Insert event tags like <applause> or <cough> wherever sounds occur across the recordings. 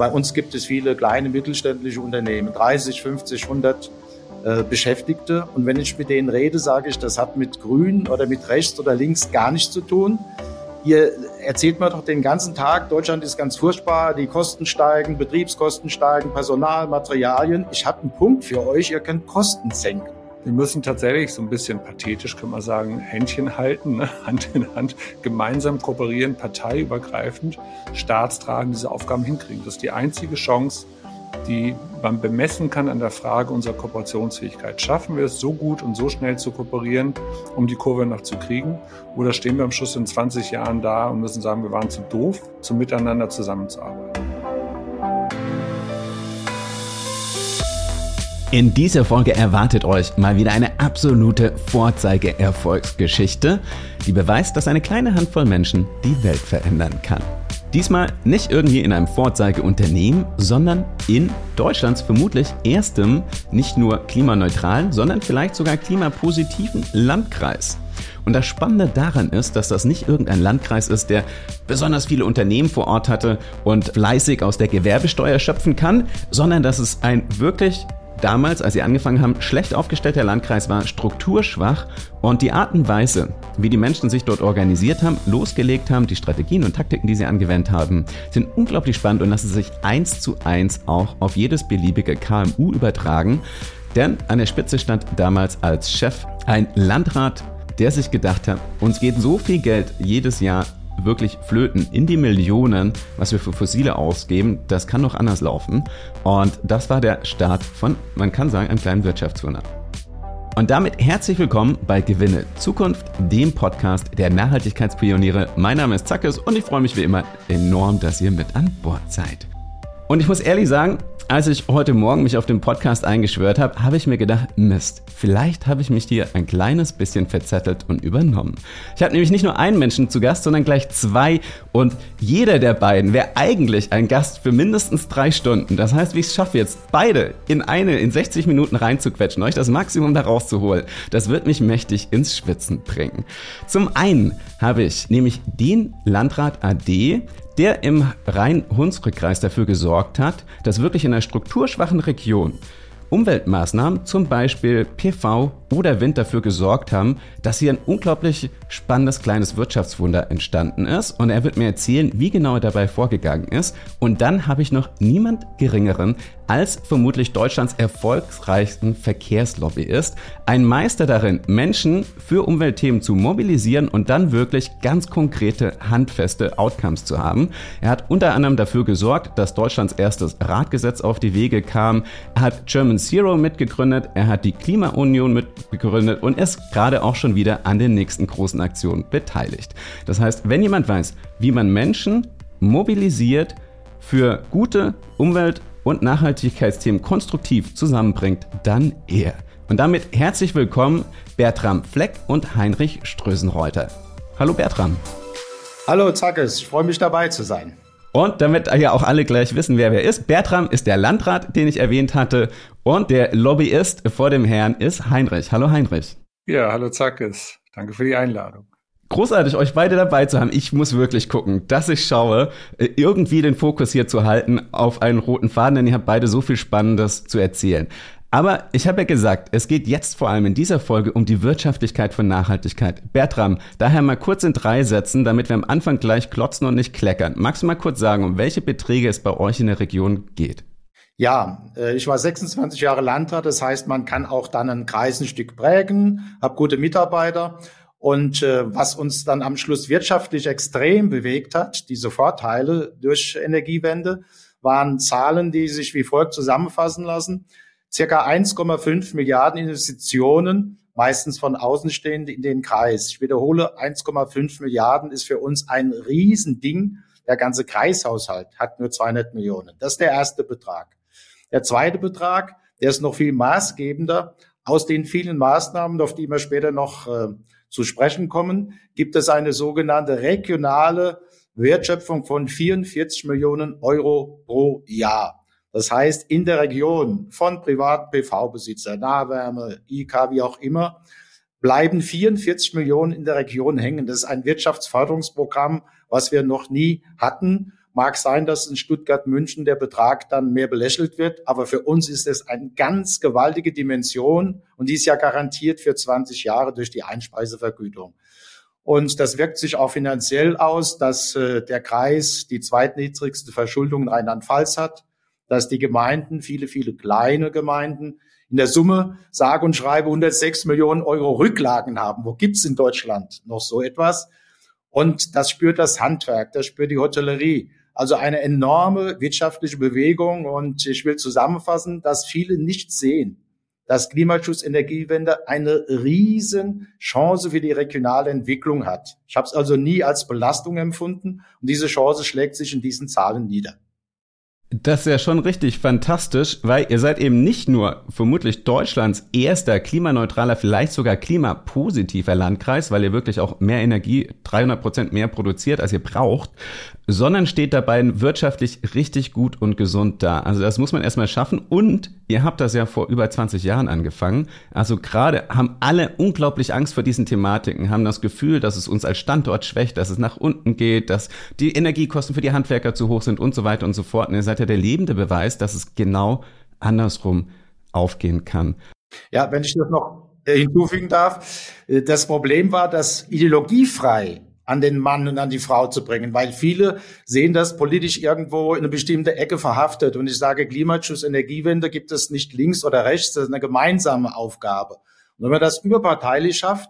Bei uns gibt es viele kleine mittelständische Unternehmen, 30, 50, 100 äh, Beschäftigte. Und wenn ich mit denen rede, sage ich, das hat mit Grün oder mit rechts oder links gar nichts zu tun. Ihr erzählt mir doch den ganzen Tag, Deutschland ist ganz furchtbar, die Kosten steigen, Betriebskosten steigen, Personal, Materialien. Ich habe einen Punkt für euch, ihr könnt Kosten senken. Wir müssen tatsächlich so ein bisschen pathetisch, kann man sagen, Händchen halten, ne? <laughs> Hand in Hand, gemeinsam kooperieren, parteiübergreifend, staatstragend diese Aufgaben hinkriegen. Das ist die einzige Chance, die man bemessen kann an der Frage unserer Kooperationsfähigkeit. Schaffen wir es so gut und so schnell zu kooperieren, um die Kurve noch zu kriegen? Oder stehen wir am Schluss in 20 Jahren da und müssen sagen, wir waren zu doof, zum Miteinander zusammenzuarbeiten? In dieser Folge erwartet euch mal wieder eine absolute Vorzeige-Erfolgsgeschichte, die beweist, dass eine kleine Handvoll Menschen die Welt verändern kann. Diesmal nicht irgendwie in einem Vorzeigeunternehmen, sondern in Deutschlands vermutlich erstem, nicht nur klimaneutralen, sondern vielleicht sogar klimapositiven Landkreis. Und das Spannende daran ist, dass das nicht irgendein Landkreis ist, der besonders viele Unternehmen vor Ort hatte und fleißig aus der Gewerbesteuer schöpfen kann, sondern dass es ein wirklich damals, als sie angefangen haben, schlecht aufgestellter Landkreis war, strukturschwach und die Art und Weise, wie die Menschen sich dort organisiert haben, losgelegt haben, die Strategien und Taktiken, die sie angewendet haben, sind unglaublich spannend und lassen sich eins zu eins auch auf jedes beliebige KMU übertragen. Denn an der Spitze stand damals als Chef ein Landrat, der sich gedacht hat, uns geht so viel Geld jedes Jahr wirklich flöten in die Millionen, was wir für Fossile ausgeben. Das kann noch anders laufen. Und das war der Start von, man kann sagen, einem kleinen Wirtschaftswunder. Und damit herzlich willkommen bei Gewinne Zukunft, dem Podcast der Nachhaltigkeitspioniere. Mein Name ist Zackes und ich freue mich wie immer enorm, dass ihr mit an Bord seid. Und ich muss ehrlich sagen, als ich heute Morgen mich auf den Podcast eingeschwört habe, habe ich mir gedacht, Mist, vielleicht habe ich mich hier ein kleines bisschen verzettelt und übernommen. Ich habe nämlich nicht nur einen Menschen zu Gast, sondern gleich zwei und jeder der beiden wäre eigentlich ein Gast für mindestens drei Stunden. Das heißt, wie ich es schaffe jetzt beide in eine, in 60 Minuten reinzuquetschen, euch das Maximum da rauszuholen, das wird mich mächtig ins Schwitzen bringen. Zum einen habe ich nämlich den Landrat AD, der im Rhein-Hunsrück-Kreis dafür gesorgt hat, dass wirklich in einer strukturschwachen Region Umweltmaßnahmen, zum Beispiel PV oder Wind, dafür gesorgt haben, dass hier ein unglaublich spannendes kleines Wirtschaftswunder entstanden ist. Und er wird mir erzählen, wie genau er dabei vorgegangen ist. Und dann habe ich noch niemand Geringeren als vermutlich Deutschlands erfolgreichsten Verkehrslobbyist. Ein Meister darin, Menschen für Umweltthemen zu mobilisieren und dann wirklich ganz konkrete, handfeste Outcomes zu haben. Er hat unter anderem dafür gesorgt, dass Deutschlands erstes Radgesetz auf die Wege kam. Er hat German Zero mitgegründet. Er hat die Klimaunion mitgegründet und ist gerade auch schon wieder an den nächsten großen Aktionen beteiligt. Das heißt, wenn jemand weiß, wie man Menschen mobilisiert, für gute Umwelt- und Nachhaltigkeitsthemen konstruktiv zusammenbringt, dann er. Und damit herzlich willkommen Bertram Fleck und Heinrich Strösenreuter. Hallo Bertram. Hallo Zackes, ich freue mich dabei zu sein. Und damit ja auch alle gleich wissen, wer wer ist, Bertram ist der Landrat, den ich erwähnt hatte, und der Lobbyist vor dem Herrn ist Heinrich. Hallo Heinrich. Ja, hallo Zackes. Danke für die Einladung. Großartig, euch beide dabei zu haben. Ich muss wirklich gucken, dass ich schaue, äh, irgendwie den Fokus hier zu halten auf einen roten Faden, denn ihr habt beide so viel Spannendes zu erzählen. Aber ich habe ja gesagt, es geht jetzt vor allem in dieser Folge um die Wirtschaftlichkeit von Nachhaltigkeit. Bertram, daher mal kurz in drei Sätzen, damit wir am Anfang gleich klotzen und nicht kleckern. Magst du mal kurz sagen, um welche Beträge es bei euch in der Region geht? Ja, äh, ich war 26 Jahre Landrat, das heißt, man kann auch dann einen Kreis ein Stück prägen, habe gute Mitarbeiter und äh, was uns dann am Schluss wirtschaftlich extrem bewegt hat, diese Vorteile durch Energiewende, waren Zahlen, die sich wie folgt zusammenfassen lassen. Circa 1,5 Milliarden Investitionen, meistens von Außenstehenden in den Kreis. Ich wiederhole, 1,5 Milliarden ist für uns ein Riesending. Der ganze Kreishaushalt hat nur 200 Millionen. Das ist der erste Betrag. Der zweite Betrag, der ist noch viel maßgebender. Aus den vielen Maßnahmen, auf die wir später noch äh, zu sprechen kommen, gibt es eine sogenannte regionale Wertschöpfung von 44 Millionen Euro pro Jahr. Das heißt, in der Region von privaten PV-Besitzer, Nahwärme, IK, wie auch immer, bleiben 44 Millionen in der Region hängen. Das ist ein Wirtschaftsförderungsprogramm, was wir noch nie hatten. Mag sein, dass in Stuttgart, München der Betrag dann mehr belächelt wird, aber für uns ist es eine ganz gewaltige Dimension und die ist ja garantiert für 20 Jahre durch die Einspeisevergütung. Und das wirkt sich auch finanziell aus, dass äh, der Kreis die zweitniedrigste Verschuldung in Rheinland-Pfalz hat, dass die Gemeinden, viele, viele kleine Gemeinden, in der Summe sage und schreibe 106 Millionen Euro Rücklagen haben. Wo gibt's in Deutschland noch so etwas? Und das spürt das Handwerk, das spürt die Hotellerie. Also eine enorme wirtschaftliche Bewegung. Und ich will zusammenfassen, dass viele nicht sehen, dass Klimaschutz, Energiewende eine riesen Chance für die regionale Entwicklung hat. Ich habe es also nie als Belastung empfunden und diese Chance schlägt sich in diesen Zahlen nieder. Das ist ja schon richtig fantastisch, weil ihr seid eben nicht nur vermutlich Deutschlands erster klimaneutraler, vielleicht sogar klimapositiver Landkreis, weil ihr wirklich auch mehr Energie, 300 Prozent mehr produziert, als ihr braucht, sondern steht dabei wirtschaftlich richtig gut und gesund da. Also das muss man erstmal schaffen und ihr habt das ja vor über 20 Jahren angefangen. Also gerade haben alle unglaublich Angst vor diesen Thematiken, haben das Gefühl, dass es uns als Standort schwächt, dass es nach unten geht, dass die Energiekosten für die Handwerker zu hoch sind und so weiter und so fort. Und ihr seid ja der lebende Beweis, dass es genau andersrum aufgehen kann. Ja, wenn ich das noch hinzufügen darf, äh, das Problem war, dass ideologiefrei an den Mann und an die Frau zu bringen, weil viele sehen das politisch irgendwo in eine bestimmte Ecke verhaftet. Und ich sage, Klimaschutz, Energiewende gibt es nicht links oder rechts, das ist eine gemeinsame Aufgabe. Und wenn man das überparteilich schafft,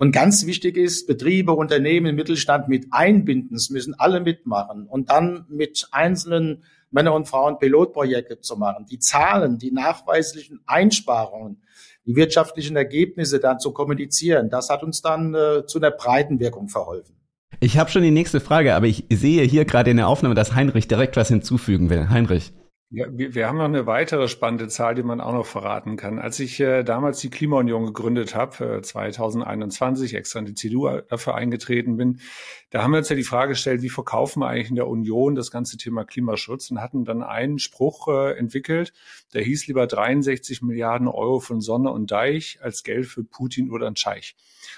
und ganz wichtig ist, Betriebe, Unternehmen, Mittelstand mit einbinden, es müssen alle mitmachen und dann mit einzelnen Männer und Frauen Pilotprojekte zu machen, die Zahlen, die nachweislichen Einsparungen, die wirtschaftlichen Ergebnisse dann zu kommunizieren, das hat uns dann äh, zu einer breiten Wirkung verholfen. Ich habe schon die nächste Frage, aber ich sehe hier gerade in der Aufnahme, dass Heinrich direkt was hinzufügen will. Heinrich. Ja, wir, wir haben noch eine weitere spannende Zahl, die man auch noch verraten kann. Als ich äh, damals die Klimaunion gegründet habe, äh, 2021, extra in die CDU dafür eingetreten bin, da haben wir uns ja die Frage gestellt, wie verkaufen wir eigentlich in der Union das ganze Thema Klimaschutz und hatten dann einen Spruch äh, entwickelt, der hieß lieber 63 Milliarden Euro von Sonne und Deich als Geld für Putin oder ein Scheich.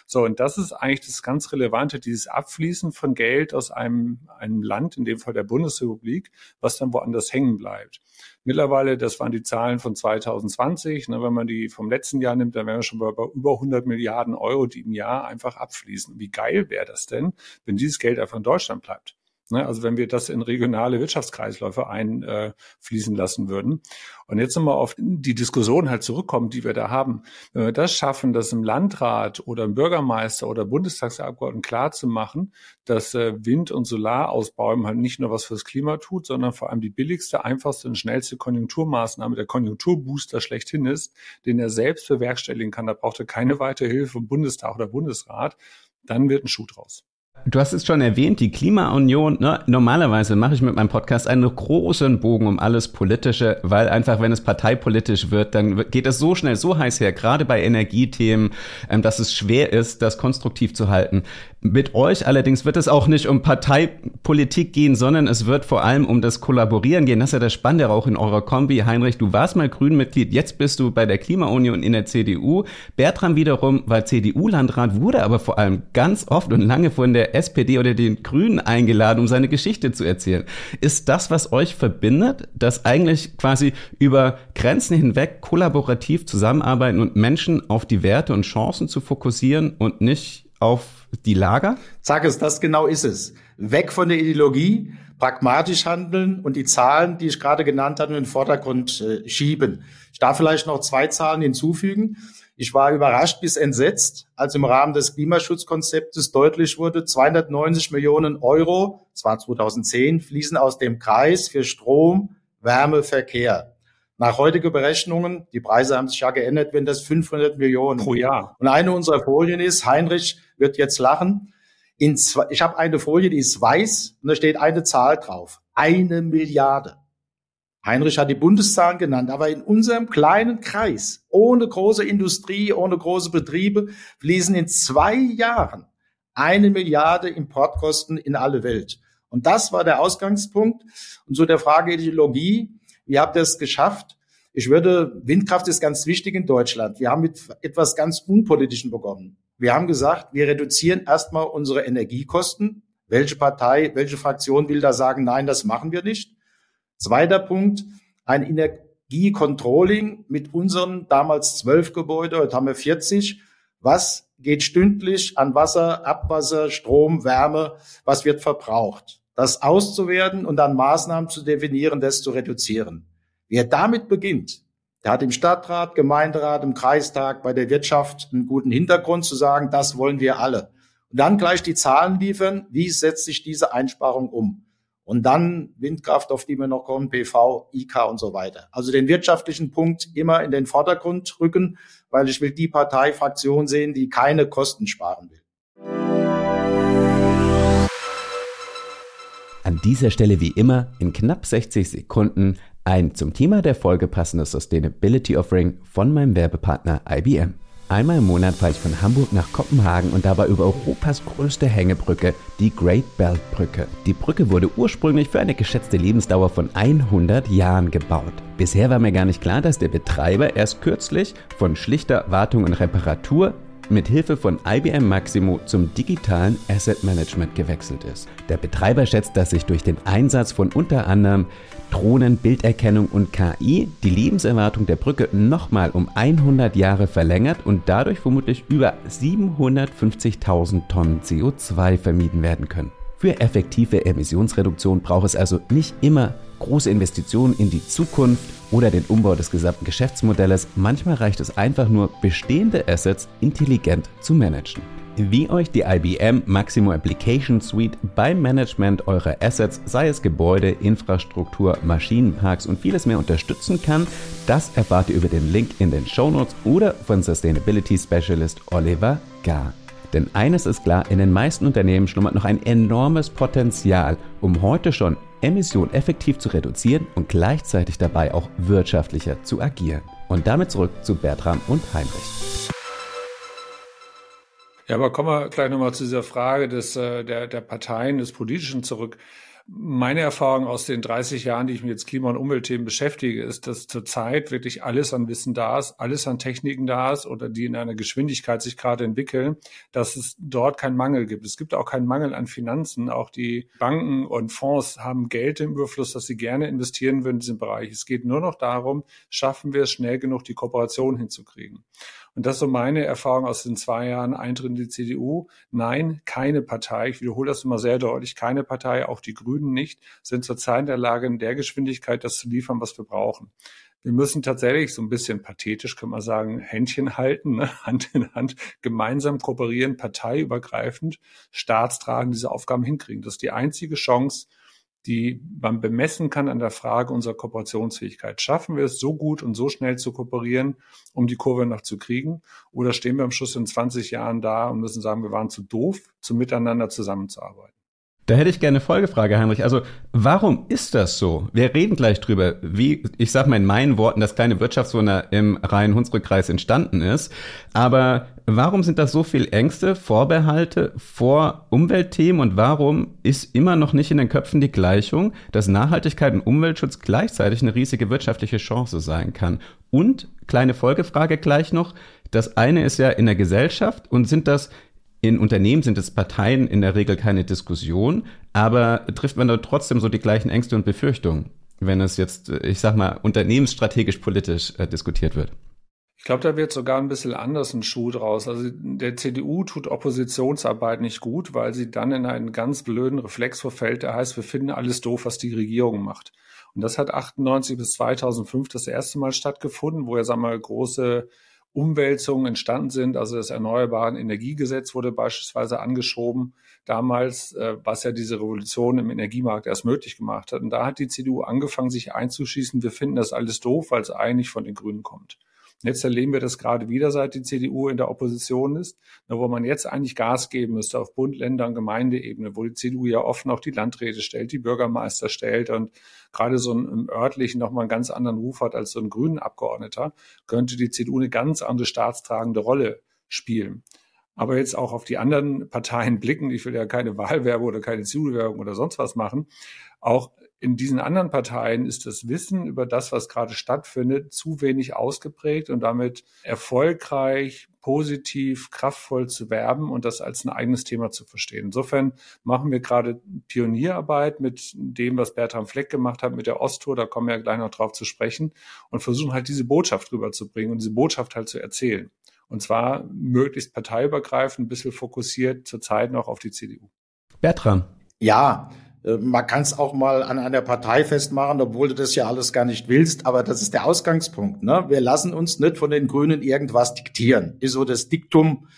So, und das ist eigentlich das ganz Relevante, dieses Abfließen von Geld aus einem, einem Land, in dem Fall der Bundesrepublik, was dann woanders hängen bleibt. Mittlerweile, das waren die Zahlen von 2020, ne, wenn man die vom letzten Jahr nimmt, dann wären wir schon bei, bei über 100 Milliarden Euro, die im Jahr einfach abfließen. Wie geil wäre das denn, wenn dieses Geld einfach in Deutschland bleibt? Ne? Also wenn wir das in regionale Wirtschaftskreisläufe einfließen lassen würden. Und jetzt nochmal auf die Diskussion halt zurückkommen, die wir da haben. Wenn wir das schaffen, das im Landrat oder im Bürgermeister oder Bundestagsabgeordneten klar zu machen, dass äh, Wind- und Solarausbau halt nicht nur was fürs Klima tut, sondern vor allem die billigste, einfachste und schnellste Konjunkturmaßnahme, der Konjunkturbooster schlechthin ist, den er selbst bewerkstelligen kann. Da braucht er keine weitere Hilfe vom Bundestag oder Bundesrat. Dann wird ein Schuh draus. Du hast es schon erwähnt, die Klimaunion. Ne? Normalerweise mache ich mit meinem Podcast einen großen Bogen um alles Politische, weil einfach, wenn es parteipolitisch wird, dann geht es so schnell, so heiß her, gerade bei Energiethemen, ähm, dass es schwer ist, das konstruktiv zu halten. Mit euch allerdings wird es auch nicht um Parteipolitik gehen, sondern es wird vor allem um das Kollaborieren gehen. Das ist ja das Spannende auch in eurer Kombi. Heinrich, du warst mal Grünmitglied, jetzt bist du bei der Klimaunion in der CDU. Bertram wiederum war CDU-Landrat, wurde aber vor allem ganz oft und lange von der SPD oder den Grünen eingeladen, um seine Geschichte zu erzählen. Ist das, was euch verbindet, dass eigentlich quasi über Grenzen hinweg kollaborativ zusammenarbeiten und Menschen auf die Werte und Chancen zu fokussieren und nicht auf die Lager? Sag es, das genau ist es. Weg von der Ideologie, pragmatisch handeln und die Zahlen, die ich gerade genannt habe, in den Vordergrund äh, schieben. Ich darf vielleicht noch zwei Zahlen hinzufügen. Ich war überrascht bis entsetzt, als im Rahmen des Klimaschutzkonzeptes deutlich wurde, 290 Millionen Euro, das war 2010, fließen aus dem Kreis für Strom, Wärme, Verkehr. Nach heutigen Berechnungen, die Preise haben sich ja geändert, wenn das 500 Millionen pro Jahr. Und eine unserer Folien ist, Heinrich wird jetzt lachen, in zwei, ich habe eine Folie, die ist weiß und da steht eine Zahl drauf. Eine Milliarde. Heinrich hat die Bundeszahlen genannt, aber in unserem kleinen Kreis, ohne große Industrie, ohne große Betriebe, fließen in zwei Jahren eine Milliarde Importkosten in alle Welt. Und das war der Ausgangspunkt. Und zu der Frage Ideologie, wie habt ihr es geschafft? Ich würde, Windkraft ist ganz wichtig in Deutschland. Wir haben mit etwas ganz Unpolitischen begonnen. Wir haben gesagt, wir reduzieren erstmal unsere Energiekosten, Welche Partei, welche Fraktion will da sagen, nein, das machen wir nicht? Zweiter Punkt, ein Energiecontrolling mit unseren damals zwölf Gebäude, heute haben wir 40. Was geht stündlich an Wasser, Abwasser, Strom, Wärme, was wird verbraucht? Das auszuwerten und dann Maßnahmen zu definieren, das zu reduzieren. Wer damit beginnt, der hat im Stadtrat, Gemeinderat, im Kreistag, bei der Wirtschaft einen guten Hintergrund zu sagen, das wollen wir alle. Und dann gleich die Zahlen liefern, wie setzt sich diese Einsparung um? Und dann Windkraft, auf die wir noch kommen, PV, IK und so weiter. Also den wirtschaftlichen Punkt immer in den Vordergrund rücken, weil ich will die Parteifraktion sehen, die keine Kosten sparen will. An dieser Stelle wie immer in knapp 60 Sekunden ein zum Thema der Folge passendes Sustainability Offering von meinem Werbepartner IBM. Einmal im Monat fahre ich von Hamburg nach Kopenhagen und dabei über Europas größte Hängebrücke, die Great Belt Brücke. Die Brücke wurde ursprünglich für eine geschätzte Lebensdauer von 100 Jahren gebaut. Bisher war mir gar nicht klar, dass der Betreiber erst kürzlich von schlichter Wartung und Reparatur mit Hilfe von IBM Maximo zum digitalen Asset Management gewechselt ist. Der Betreiber schätzt, dass sich durch den Einsatz von unter anderem Drohnen, Bilderkennung und KI die Lebenserwartung der Brücke nochmal um 100 Jahre verlängert und dadurch vermutlich über 750.000 Tonnen CO2 vermieden werden können. Für effektive Emissionsreduktion braucht es also nicht immer große Investitionen in die Zukunft oder den Umbau des gesamten Geschäftsmodells. Manchmal reicht es einfach nur, bestehende Assets intelligent zu managen. Wie euch die IBM Maximo Application Suite beim Management eurer Assets, sei es Gebäude, Infrastruktur, Maschinenparks und vieles mehr unterstützen kann, das erfahrt ihr über den Link in den Show Notes oder von Sustainability Specialist Oliver Gar. Denn eines ist klar, in den meisten Unternehmen schlummert noch ein enormes Potenzial, um heute schon Emissionen effektiv zu reduzieren und gleichzeitig dabei auch wirtschaftlicher zu agieren. Und damit zurück zu Bertram und Heinrich. Ja, aber kommen wir gleich nochmal zu dieser Frage des, äh, der, der Parteien, des Politischen zurück. Meine Erfahrung aus den 30 Jahren, die ich mich jetzt Klima- und Umweltthemen beschäftige, ist, dass zurzeit wirklich alles an Wissen da ist, alles an Techniken da ist oder die in einer Geschwindigkeit sich gerade entwickeln, dass es dort keinen Mangel gibt. Es gibt auch keinen Mangel an Finanzen. Auch die Banken und Fonds haben Geld im Überfluss, das sie gerne investieren würden in diesem Bereich. Es geht nur noch darum, schaffen wir es schnell genug, die Kooperation hinzukriegen. Und das ist so meine Erfahrung aus den zwei Jahren Eintritt in die CDU. Nein, keine Partei, ich wiederhole das immer sehr deutlich, keine Partei, auch die Grünen nicht, sind zurzeit in der Lage, in der Geschwindigkeit das zu liefern, was wir brauchen. Wir müssen tatsächlich so ein bisschen pathetisch, kann man sagen, Händchen halten, ne? <laughs> Hand in Hand, gemeinsam kooperieren, parteiübergreifend, staatstragend diese Aufgaben hinkriegen. Das ist die einzige Chance, die man bemessen kann an der Frage unserer Kooperationsfähigkeit. Schaffen wir es so gut und so schnell zu kooperieren, um die Kurve noch zu kriegen? Oder stehen wir am Schluss in 20 Jahren da und müssen sagen, wir waren zu doof, zum Miteinander zusammenzuarbeiten? Da hätte ich gerne eine Folgefrage, Heinrich. Also, warum ist das so? Wir reden gleich drüber, wie, ich sag mal in meinen Worten, das kleine Wirtschaftswunder im Rhein-Hunsrück-Kreis entstanden ist. Aber warum sind das so viel Ängste, Vorbehalte vor Umweltthemen und warum ist immer noch nicht in den Köpfen die Gleichung, dass Nachhaltigkeit und Umweltschutz gleichzeitig eine riesige wirtschaftliche Chance sein kann? Und, kleine Folgefrage gleich noch, das eine ist ja in der Gesellschaft und sind das in Unternehmen sind es Parteien in der Regel keine Diskussion, aber trifft man da trotzdem so die gleichen Ängste und Befürchtungen, wenn es jetzt, ich sag mal, unternehmensstrategisch politisch äh, diskutiert wird? Ich glaube, da wird sogar ein bisschen anders ein Schuh draus. Also der CDU tut Oppositionsarbeit nicht gut, weil sie dann in einen ganz blöden Reflex verfällt, der heißt, wir finden alles doof, was die Regierung macht. Und das hat 98 bis 2005 das erste Mal stattgefunden, wo ja, sagen wir mal, große Umwälzungen entstanden sind. Also das Erneuerbaren Energiegesetz wurde beispielsweise angeschoben damals, äh, was ja diese Revolution im Energiemarkt erst möglich gemacht hat. Und da hat die CDU angefangen, sich einzuschießen, wir finden das alles doof, weil es eigentlich von den Grünen kommt. Jetzt erleben wir das gerade wieder, seit die CDU in der Opposition ist, wo man jetzt eigentlich Gas geben müsste auf Bund, Länder und Gemeindeebene, wo die CDU ja offen auch die Landräte stellt, die Bürgermeister stellt und gerade so im örtlichen nochmal einen ganz anderen Ruf hat als so ein grünen Abgeordneter, könnte die CDU eine ganz andere staatstragende Rolle spielen. Aber jetzt auch auf die anderen Parteien <laughs> blicken, ich will ja keine Wahlwerbung oder keine CDU-Werbung oder sonst was machen, auch in diesen anderen Parteien ist das Wissen über das, was gerade stattfindet, zu wenig ausgeprägt und damit erfolgreich positiv, kraftvoll zu werben und das als ein eigenes Thema zu verstehen. Insofern machen wir gerade Pionierarbeit mit dem, was Bertram Fleck gemacht hat mit der Osttour, da kommen wir ja gleich noch drauf zu sprechen und versuchen halt diese Botschaft rüberzubringen und diese Botschaft halt zu erzählen. Und zwar möglichst parteiübergreifend, ein bisschen fokussiert zurzeit noch auf die CDU. Bertram. Ja, man kann es auch mal an einer Partei festmachen, obwohl du das ja alles gar nicht willst, aber das ist der Ausgangspunkt. Ne? Wir lassen uns nicht von den Grünen irgendwas diktieren. Ist so das Diktum,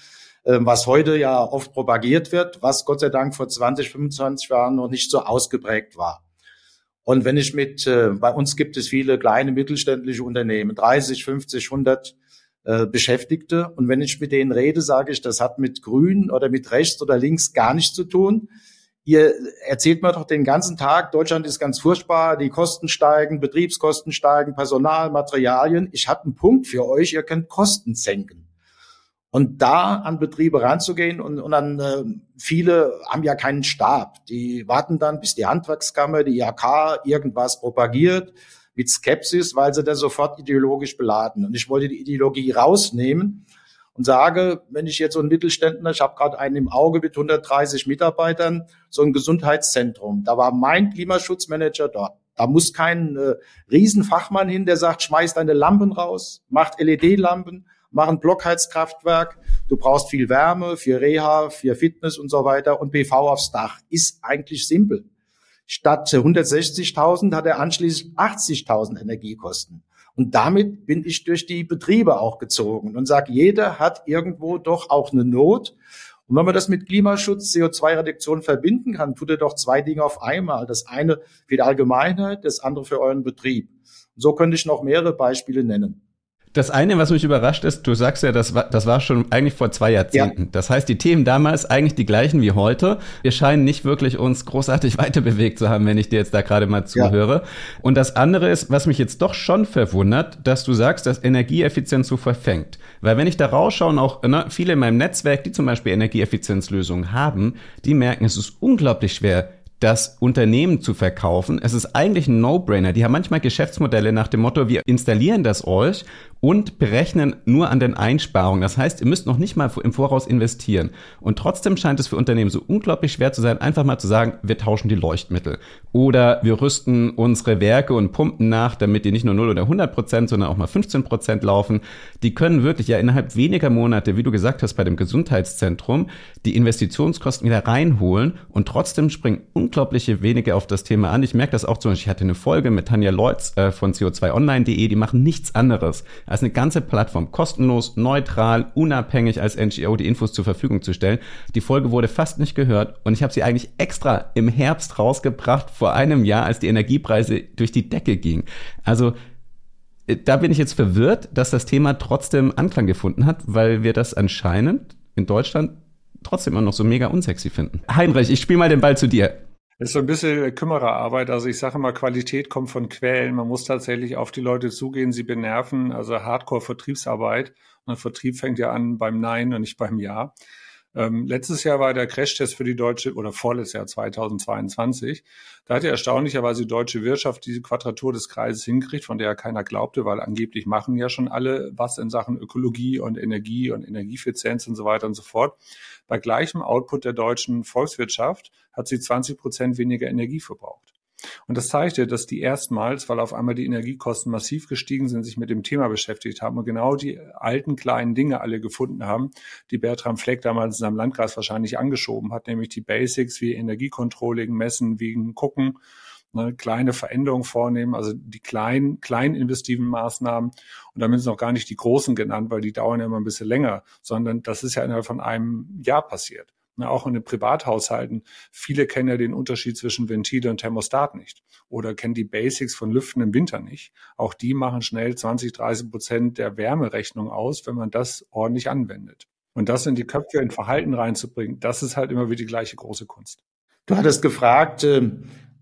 äh, was heute ja oft propagiert wird, was Gott sei Dank vor 20, 25 Jahren noch nicht so ausgeprägt war. Und wenn ich mit, äh, bei uns gibt es viele kleine mittelständische Unternehmen, 30, 50, 100 Beschäftigte. Und wenn ich mit denen rede, sage ich, das hat mit Grün oder mit rechts oder links gar nichts zu tun Ihr erzählt mir doch den ganzen Tag, Deutschland ist ganz furchtbar, die Kosten steigen, Betriebskosten steigen, Personal, Materialien. Ich habe einen Punkt für euch, ihr könnt Kosten senken. Und da an Betriebe ranzugehen und, und dann äh, viele haben ja keinen Stab. Die warten dann, bis die Handwerkskammer, die IHK irgendwas propagiert mit Skepsis, weil sie das sofort ideologisch beladen. Und ich wollte die Ideologie rausnehmen und sage, wenn ich jetzt so ein Mittelständler, ich habe gerade einen im Auge mit 130 Mitarbeitern, so ein Gesundheitszentrum, da war mein Klimaschutzmanager dort. Da muss kein äh, Riesenfachmann hin, der sagt, schmeiß deine Lampen raus, macht LED-Lampen, mach ein Blockheizkraftwerk, du brauchst viel Wärme für Reha, für Fitness und so weiter und PV aufs Dach. Ist eigentlich simpel. Statt 160.000 hat er anschließend 80.000 Energiekosten. Und damit bin ich durch die Betriebe auch gezogen und sage, jeder hat irgendwo doch auch eine Not. Und wenn man das mit Klimaschutz, CO2-Reduktion verbinden kann, tut er doch zwei Dinge auf einmal. Das eine für die Allgemeinheit, das andere für euren Betrieb. Und so könnte ich noch mehrere Beispiele nennen. Das eine, was mich überrascht ist, du sagst ja, das war, das war schon eigentlich vor zwei Jahrzehnten. Ja. Das heißt, die Themen damals eigentlich die gleichen wie heute. Wir scheinen nicht wirklich uns großartig <laughs> weiter bewegt zu haben, wenn ich dir jetzt da gerade mal zuhöre. Ja. Und das andere ist, was mich jetzt doch schon verwundert, dass du sagst, dass Energieeffizienz so verfängt. Weil wenn ich da rausschaue und auch ne, viele in meinem Netzwerk, die zum Beispiel Energieeffizienzlösungen haben, die merken, es ist unglaublich schwer, das Unternehmen zu verkaufen. Es ist eigentlich ein No-Brainer. Die haben manchmal Geschäftsmodelle nach dem Motto, wir installieren das euch und berechnen nur an den Einsparungen. Das heißt, ihr müsst noch nicht mal im Voraus investieren. Und trotzdem scheint es für Unternehmen so unglaublich schwer zu sein, einfach mal zu sagen, wir tauschen die Leuchtmittel. Oder wir rüsten unsere Werke und Pumpen nach, damit die nicht nur 0 oder 100 Prozent, sondern auch mal 15 Prozent laufen. Die können wirklich ja innerhalb weniger Monate, wie du gesagt hast, bei dem Gesundheitszentrum, die Investitionskosten wieder reinholen und trotzdem springen unglaubliche wenige auf das Thema an. Ich merke das auch zum Beispiel, ich hatte eine Folge mit Tanja Leutz äh, von co2online.de, die machen nichts anderes als eine ganze Plattform kostenlos, neutral, unabhängig als NGO die Infos zur Verfügung zu stellen. Die Folge wurde fast nicht gehört und ich habe sie eigentlich extra im Herbst rausgebracht vor einem Jahr, als die Energiepreise durch die Decke gingen. Also äh, da bin ich jetzt verwirrt, dass das Thema trotzdem Anklang gefunden hat, weil wir das anscheinend in Deutschland trotzdem immer noch so mega unsexy finden. Heinrich, ich spiele mal den Ball zu dir. Das ist so ein bisschen Kümmererarbeit. Also ich sage immer, Qualität kommt von Quellen. Man muss tatsächlich auf die Leute zugehen, sie benerven. Also Hardcore-Vertriebsarbeit. Und Vertrieb fängt ja an beim Nein und nicht beim Ja. Ähm, letztes Jahr war der Crashtest für die deutsche, oder vorletztes Jahr 2022. Da hat ja erstaunlicherweise die deutsche Wirtschaft diese Quadratur des Kreises hingekriegt, von der ja keiner glaubte, weil angeblich machen ja schon alle was in Sachen Ökologie und Energie und Energieeffizienz und so weiter und so fort. Bei gleichem Output der deutschen Volkswirtschaft hat sie 20 Prozent weniger Energie verbraucht. Und das zeigt ja, dass die erstmals, weil auf einmal die Energiekosten massiv gestiegen sind, sich mit dem Thema beschäftigt haben und genau die alten kleinen Dinge alle gefunden haben, die Bertram Fleck damals in seinem Landkreis wahrscheinlich angeschoben hat, nämlich die Basics wie Energiecontrolling, Messen, Wiegen, Gucken, ne, kleine Veränderungen vornehmen, also die kleinen, kleinen investiven Maßnahmen. Und damit sind noch gar nicht die großen genannt, weil die dauern ja immer ein bisschen länger, sondern das ist ja innerhalb von einem Jahr passiert. Ne, auch in den Privathaushalten. Viele kennen ja den Unterschied zwischen Ventile und Thermostat nicht oder kennen die Basics von Lüften im Winter nicht. Auch die machen schnell 20, 30 Prozent der Wärmerechnung aus, wenn man das ordentlich anwendet. Und das in die Köpfe in Verhalten reinzubringen, das ist halt immer wieder die gleiche große Kunst. Du hattest gefragt, äh,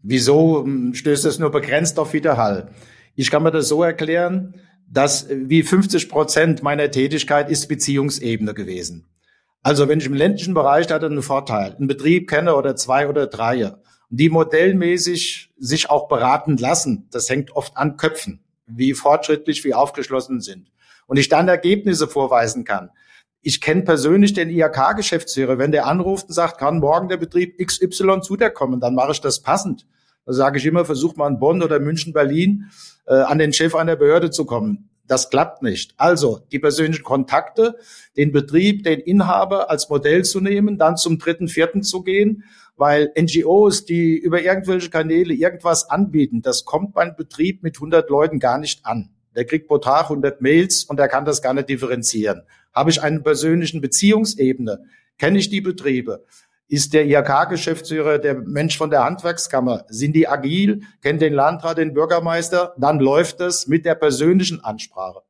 wieso äh, stößt es nur begrenzt auf Widerhall? Ich kann mir das so erklären, dass äh, wie 50 Prozent meiner Tätigkeit ist Beziehungsebene gewesen. Also wenn ich im ländlichen Bereich, da hat er einen Vorteil, einen Betrieb kenne oder zwei oder drei, die modellmäßig sich auch beraten lassen, das hängt oft an Köpfen, wie fortschrittlich, wie aufgeschlossen sind. Und ich dann Ergebnisse vorweisen kann. Ich kenne persönlich den IHK-Geschäftsführer. Wenn der anruft und sagt, kann morgen der Betrieb XY zu dir kommen, dann mache ich das passend. Da sage ich immer, versuch mal in Bonn oder München, Berlin äh, an den Chef einer Behörde zu kommen. Das klappt nicht. Also die persönlichen Kontakte, den Betrieb, den Inhaber als Modell zu nehmen, dann zum dritten, vierten zu gehen, weil NGOs, die über irgendwelche Kanäle irgendwas anbieten, das kommt beim Betrieb mit 100 Leuten gar nicht an. Der kriegt pro Tag 100 Mails und der kann das gar nicht differenzieren. Habe ich eine persönlichen Beziehungsebene? Kenne ich die Betriebe? Ist der IHK-Geschäftsführer der Mensch von der Handwerkskammer? Sind die agil? Kennt den Landrat, den Bürgermeister? Dann läuft es mit der persönlichen Ansprache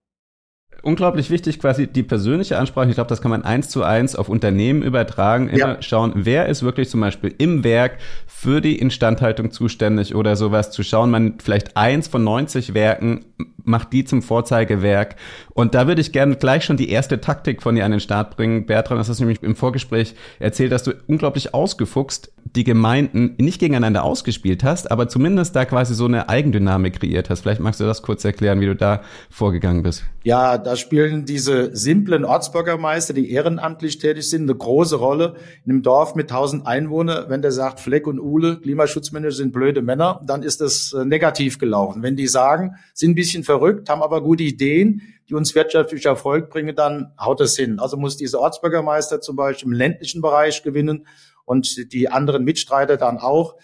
unglaublich wichtig, quasi die persönliche Ansprache. Ich glaube, das kann man eins zu eins auf Unternehmen übertragen. Immer ja. schauen, wer ist wirklich zum Beispiel im Werk für die Instandhaltung zuständig oder sowas. Zu schauen, man vielleicht eins von 90 Werken macht die zum Vorzeigewerk. Und da würde ich gerne gleich schon die erste Taktik von dir an den Start bringen. Bertrand, das hast du nämlich im Vorgespräch erzählt, dass du unglaublich ausgefuchst die Gemeinden nicht gegeneinander ausgespielt hast, aber zumindest da quasi so eine Eigendynamik kreiert hast. Vielleicht magst du das kurz erklären, wie du da vorgegangen bist. Ja, da spielen diese simplen Ortsbürgermeister, die ehrenamtlich tätig sind, eine große Rolle. In einem Dorf mit 1000 Einwohnern, wenn der sagt, Fleck und Uhle, Klimaschutzmanager sind blöde Männer, dann ist das äh, negativ gelaufen. Wenn die sagen, sind ein bisschen verrückt, haben aber gute Ideen, die uns wirtschaftlich Erfolg bringen, dann haut es hin. Also muss dieser Ortsbürgermeister zum Beispiel im ländlichen Bereich gewinnen und die anderen Mitstreiter dann auch.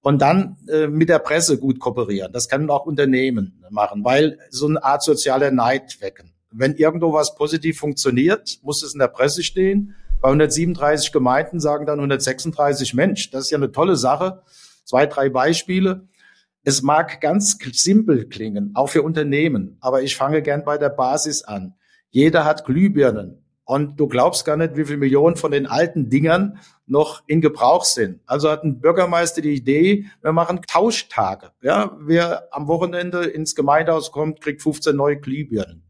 Und dann äh, mit der Presse gut kooperieren. Das können auch Unternehmen machen, weil so eine Art sozialer Neid wecken. Wenn irgendwo was positiv funktioniert, muss es in der Presse stehen. Bei 137 Gemeinden sagen dann 136 Mensch. Das ist ja eine tolle Sache. Zwei, drei Beispiele. Es mag ganz simpel klingen, auch für Unternehmen, aber ich fange gern bei der Basis an. Jeder hat Glühbirnen und du glaubst gar nicht, wie viele Millionen von den alten Dingern noch in Gebrauch sind. Also hat ein Bürgermeister die Idee, wir machen Tauschtage. Ja, wer am Wochenende ins Gemeindehaus kommt, kriegt 15 neue Glühbirnen.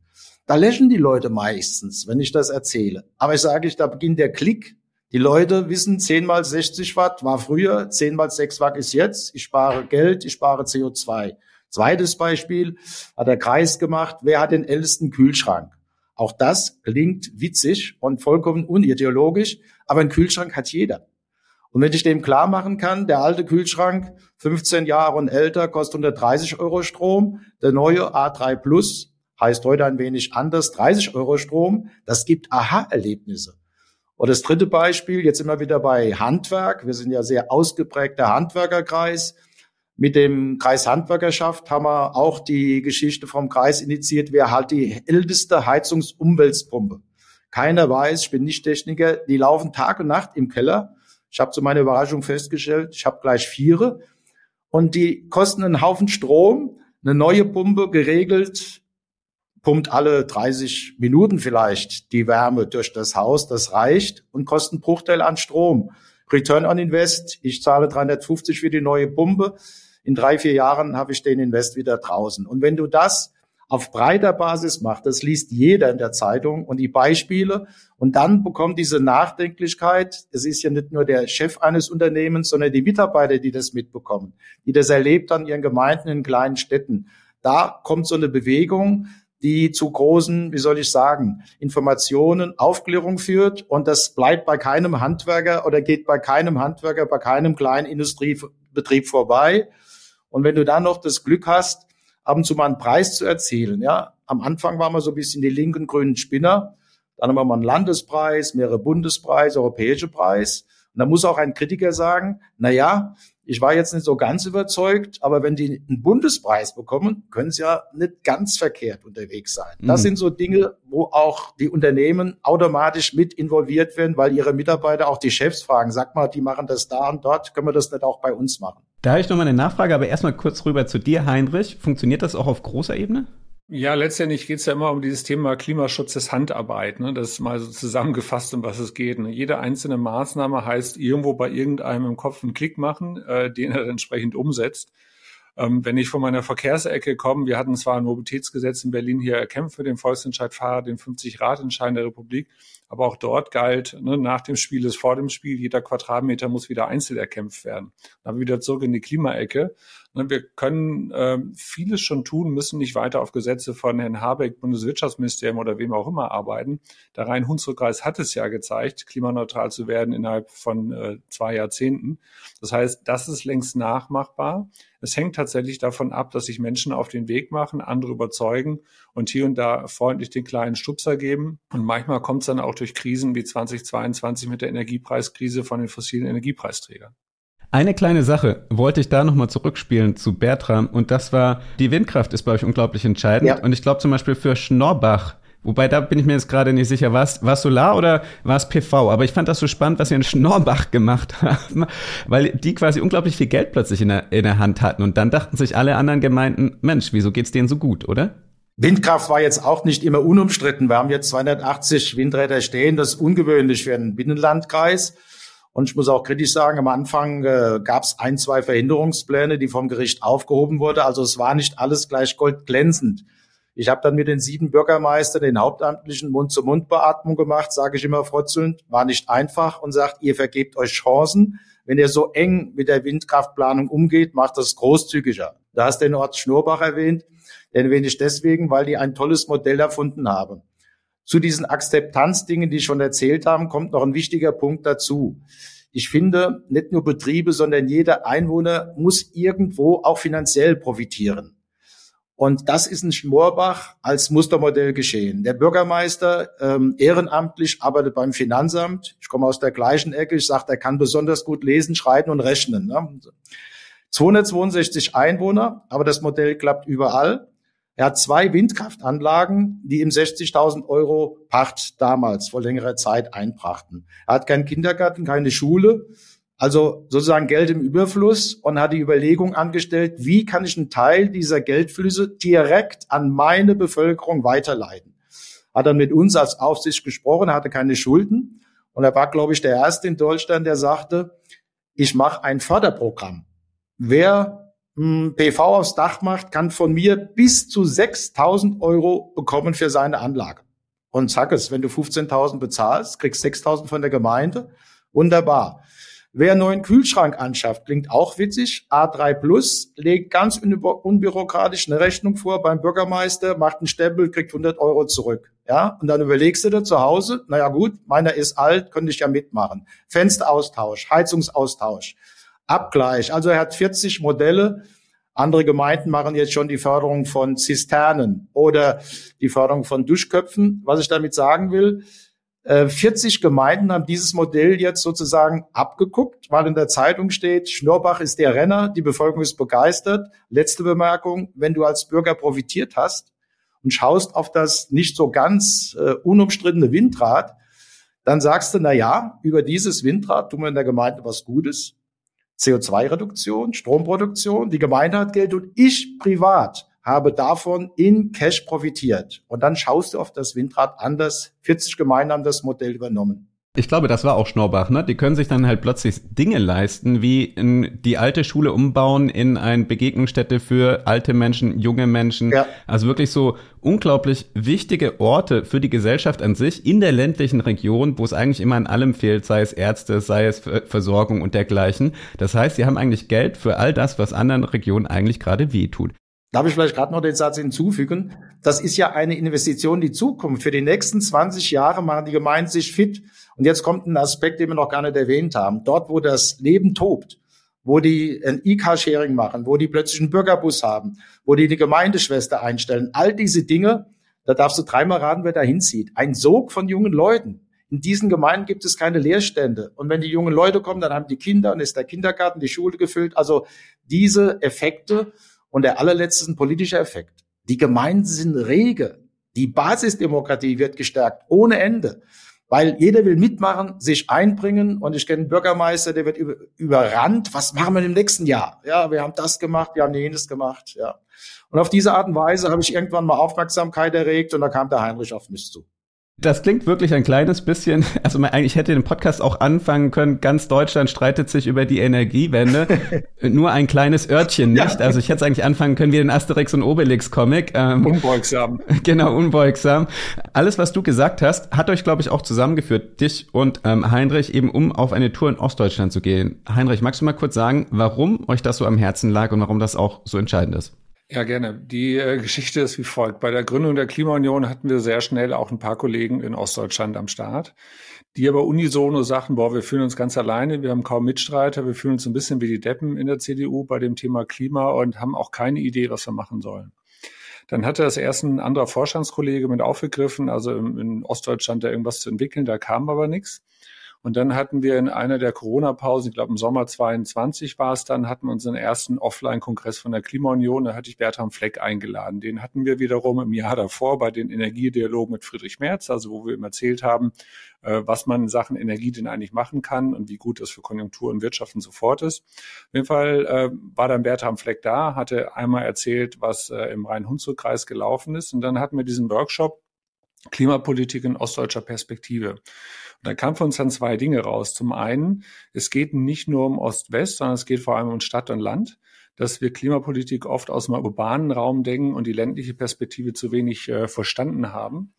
Da lächeln die Leute meistens, wenn ich das erzähle. Aber ich sage ich, da beginnt der Klick. Die Leute wissen, 10 mal 60 Watt war früher, 10 mal 6 Watt ist jetzt. Ich spare Geld, ich spare CO2. Zweites Beispiel hat der Kreis gemacht. Wer hat den ältesten Kühlschrank? Auch das klingt witzig und vollkommen unideologisch, aber ein Kühlschrank hat jeder. Und wenn ich dem klar machen kann, der alte Kühlschrank, 15 Jahre und älter, kostet 130 Euro Strom, der neue A3 Plus heißt heute ein wenig anders, 30 Euro Strom, das gibt Aha-Erlebnisse. Und das dritte Beispiel, jetzt immer wieder bei Handwerk. Wir sind ja sehr ausgeprägter Handwerkerkreis. Mit dem Kreis Handwerkerschaft haben wir auch die Geschichte vom Kreis initiiert. Wer halt die älteste Heizungsumweltpumpe. Keiner weiß, ich bin nicht Techniker, die laufen Tag und Nacht im Keller. Ich habe zu meiner Überraschung festgestellt, ich habe gleich vier. Und die kosten einen Haufen Strom. Eine neue Pumpe geregelt pumpt alle 30 Minuten vielleicht die Wärme durch das Haus. Das reicht und kostet einen Bruchteil an Strom. Return on Invest. Ich zahle 350 für die neue Pumpe. In drei, vier Jahren habe ich den Invest wieder draußen. Und wenn du das auf breiter Basis machst, das liest jeder in der Zeitung und die Beispiele und dann bekommt diese Nachdenklichkeit, es ist ja nicht nur der Chef eines Unternehmens, sondern die Mitarbeiter, die das mitbekommen, die das erlebt an ihren Gemeinden in kleinen Städten. Da kommt so eine Bewegung, die zu großen, wie soll ich sagen, Informationen, Aufklärung führt. Und das bleibt bei keinem Handwerker oder geht bei keinem Handwerker, bei keinem kleinen Industriebetrieb vorbei. Und wenn du dann noch das Glück hast, ab und zu mal einen Preis zu erzielen, ja, am Anfang waren wir so ein bisschen die linken grünen Spinner. Dann haben wir mal einen Landespreis, mehrere Bundespreise, europäische Preis. Und da muss auch ein Kritiker sagen, na ja, ich war jetzt nicht so ganz überzeugt, aber wenn die einen Bundespreis bekommen, können sie ja nicht ganz verkehrt unterwegs sein. Das mhm. sind so Dinge, wo auch die Unternehmen automatisch mit involviert werden, weil ihre Mitarbeiter auch die Chefs fragen, sag mal, die machen das da und dort, können wir das nicht auch bei uns machen? Da habe ich noch mal eine Nachfrage, aber erstmal kurz rüber zu dir, Heinrich. Funktioniert das auch auf großer Ebene? Ja, letztendlich geht es ja immer um dieses Thema Klimaschutz des Handarbeit. Ne? Das ist mal so zusammengefasst, um was es geht. Ne? Jede einzelne Maßnahme heißt irgendwo bei irgendeinem im Kopf einen Klick machen, äh, den er entsprechend umsetzt. Ähm, wenn ich von meiner Verkehrsecke komme, wir hatten zwar ein Mobilitätsgesetz in Berlin hier erkämpft für den Volksentscheidfahrer, den 50-Rad-Entscheid der Republik, aber auch dort galt, ne, nach dem Spiel ist vor dem Spiel, jeder Quadratmeter muss wieder einzeln erkämpft werden. Dann wieder zurück in die Klimaecke. Wir können äh, vieles schon tun, müssen nicht weiter auf Gesetze von Herrn Habeck, Bundeswirtschaftsministerium oder wem auch immer arbeiten. Der Rhein-Hunsrück-Kreis hat es ja gezeigt, klimaneutral zu werden innerhalb von äh, zwei Jahrzehnten. Das heißt, das ist längst nachmachbar. Es hängt tatsächlich davon ab, dass sich Menschen auf den Weg machen, andere überzeugen und hier und da freundlich den kleinen Stupser geben. Und manchmal kommt es dann auch durch Krisen wie 2022 mit der Energiepreiskrise von den fossilen Energiepreisträgern. Eine kleine Sache wollte ich da nochmal zurückspielen zu Bertram und das war, die Windkraft ist bei euch unglaublich entscheidend ja. und ich glaube zum Beispiel für Schnorbach Wobei, da bin ich mir jetzt gerade nicht sicher, war es Solar oder war es PV? Aber ich fand das so spannend, was wir in Schnorbach gemacht <laughs> haben, weil die quasi unglaublich viel Geld plötzlich in der, in der Hand hatten. Und dann dachten sich alle anderen Gemeinden, Mensch, wieso geht's denen so gut, oder? Windkraft war jetzt auch nicht immer unumstritten. Wir haben jetzt 280 Windräder stehen. Das ist ungewöhnlich für einen Binnenlandkreis. Und ich muss auch kritisch sagen, am Anfang äh, gab es ein, zwei Verhinderungspläne, die vom Gericht aufgehoben wurden. Also es war nicht alles gleich goldglänzend. Ich habe dann mit den sieben Bürgermeistern den hauptamtlichen Mund-zu-Mund-Beatmung gemacht, sage ich immer frotzelnd. War nicht einfach und sagt, ihr vergebt euch Chancen. Wenn ihr so eng mit der Windkraftplanung umgeht, macht das großzügiger. Da hast du den Ort Schnurbach erwähnt. Den erwähne ich deswegen, weil die ein tolles Modell erfunden haben. Zu diesen Akzeptanzdingen, die ich schon erzählt habe, kommt noch ein wichtiger Punkt dazu. Ich finde, nicht nur Betriebe, sondern jeder Einwohner muss irgendwo auch finanziell profitieren. Und das ist in Schmorbach als Mustermodell geschehen. Der Bürgermeister ähm, ehrenamtlich arbeitet beim Finanzamt. Ich komme aus der gleichen Ecke. Ich sage, er kann besonders gut lesen, schreiben und rechnen. Ne? 262 Einwohner, aber das Modell klappt überall. Er hat zwei Windkraftanlagen, die ihm 60.000 Euro Pacht damals vor längerer Zeit einbrachten. Er hat keinen Kindergarten, keine Schule. Also sozusagen Geld im Überfluss und hat die Überlegung angestellt, wie kann ich einen Teil dieser Geldflüsse direkt an meine Bevölkerung weiterleiten. Hat dann mit uns als Aufsicht gesprochen, hatte keine Schulden und er war, glaube ich, der Erste in Deutschland, der sagte, ich mache ein Förderprogramm. Wer PV aufs Dach macht, kann von mir bis zu 6.000 Euro bekommen für seine Anlage. Und sag es, wenn du 15.000 bezahlst, kriegst 6.000 von der Gemeinde. Wunderbar. Wer einen neuen Kühlschrank anschafft, klingt auch witzig. A3 Plus legt ganz unbürokratisch eine Rechnung vor beim Bürgermeister, macht einen Stempel, kriegt 100 Euro zurück. Ja, und dann überlegst du dir zu Hause, naja gut, meiner ist alt, könnte ich ja mitmachen. Fensteraustausch, Heizungsaustausch, Abgleich. Also er hat 40 Modelle. Andere Gemeinden machen jetzt schon die Förderung von Zisternen oder die Förderung von Duschköpfen. Was ich damit sagen will, 40 äh, Gemeinden haben dieses Modell jetzt sozusagen abgeguckt, weil in der Zeitung steht, Schnorbach ist der Renner, die Bevölkerung ist begeistert. Letzte Bemerkung, wenn du als Bürger profitiert hast und schaust auf das nicht so ganz äh, unumstrittene Windrad, dann sagst du, na ja, über dieses Windrad tun wir in der Gemeinde was Gutes. CO2-Reduktion, Stromproduktion, die Gemeinde hat Geld und ich privat habe davon in Cash profitiert. Und dann schaust du auf das Windrad anders. 40 Gemeinden haben das Modell übernommen. Ich glaube, das war auch Schnorbach, ne? Die können sich dann halt plötzlich Dinge leisten, wie in die alte Schule umbauen in eine Begegnungsstätte für alte Menschen, junge Menschen. Ja. Also wirklich so unglaublich wichtige Orte für die Gesellschaft an sich in der ländlichen Region, wo es eigentlich immer an allem fehlt, sei es Ärzte, sei es Versorgung und dergleichen. Das heißt, sie haben eigentlich Geld für all das, was anderen Regionen eigentlich gerade wehtut. Darf ich vielleicht gerade noch den Satz hinzufügen? Das ist ja eine Investition in die Zukunft. Für die nächsten 20 Jahre machen die Gemeinden sich fit. Und jetzt kommt ein Aspekt, den wir noch gar nicht erwähnt haben. Dort, wo das Leben tobt, wo die ein E-Car-Sharing machen, wo die plötzlich einen Bürgerbus haben, wo die eine Gemeindeschwester einstellen, all diese Dinge, da darfst du dreimal raten, wer da hinzieht. Ein Sog von jungen Leuten. In diesen Gemeinden gibt es keine Leerstände. Und wenn die jungen Leute kommen, dann haben die Kinder und ist der Kindergarten, die Schule gefüllt. Also diese Effekte und der allerletzte politischer Effekt. Die Gemeinden sind rege. Die Basisdemokratie wird gestärkt ohne Ende. Weil jeder will mitmachen, sich einbringen. Und ich kenne einen Bürgermeister, der wird über, überrannt. Was machen wir im nächsten Jahr? Ja, wir haben das gemacht, wir haben jenes gemacht. Ja. Und auf diese Art und Weise habe ich irgendwann mal Aufmerksamkeit erregt und da kam der Heinrich auf mich zu. Das klingt wirklich ein kleines bisschen, <laughs> also ich hätte den Podcast auch anfangen können, ganz Deutschland streitet sich über die Energiewende, <laughs> nur ein kleines Örtchen nicht. Ja. Also ich hätte es eigentlich anfangen können wie den Asterix und Obelix Comic. Ähm, unbeugsam. <laughs> Genau, unbeugsam. Alles, was du gesagt hast, hat euch, glaube ich, auch zusammengeführt, dich und ähm, Heinrich, eben um auf eine Tour in Ostdeutschland zu gehen. Heinrich, magst du mal kurz sagen, warum euch das so am Herzen lag und warum das auch so entscheidend ist? Ja, gerne. Die äh, Geschichte ist wie folgt. Bei der Gründung der Klimaunion hatten wir sehr schnell auch ein paar Kollegen in Ostdeutschland am Start, die aber unisono sagten, boah, wir fühlen uns ganz alleine, wir haben kaum Mitstreiter, wir fühlen uns ein bisschen wie die Deppen in der CDU bei dem Thema Klima und haben auch keine Idee, was wir machen sollen. Dann hatte das erst ein anderer Vorstandskollege mit aufgegriffen, also in, in Ostdeutschland da irgendwas zu entwickeln, da kam aber nichts. Und dann hatten wir in einer der Corona-Pausen, ich glaube im Sommer 22 war es dann, hatten wir unseren ersten Offline-Kongress von der Klimaunion. Da hatte ich Bertram Fleck eingeladen. Den hatten wir wiederum im Jahr davor bei den Energiedialogen mit Friedrich Merz, also wo wir ihm erzählt haben, äh, was man in Sachen Energie denn eigentlich machen kann und wie gut das für Konjunktur und Wirtschaft und so fort ist. Auf jeden Fall äh, war dann Bertram Fleck da, hatte einmal erzählt, was äh, im Rhein-Hunsrück-Kreis gelaufen ist. Und dann hatten wir diesen Workshop Klimapolitik in ostdeutscher Perspektive. Und da kamen für uns dann zwei Dinge raus. Zum einen, es geht nicht nur um Ost-West, sondern es geht vor allem um Stadt und Land, dass wir Klimapolitik oft aus dem urbanen Raum denken und die ländliche Perspektive zu wenig äh, verstanden haben.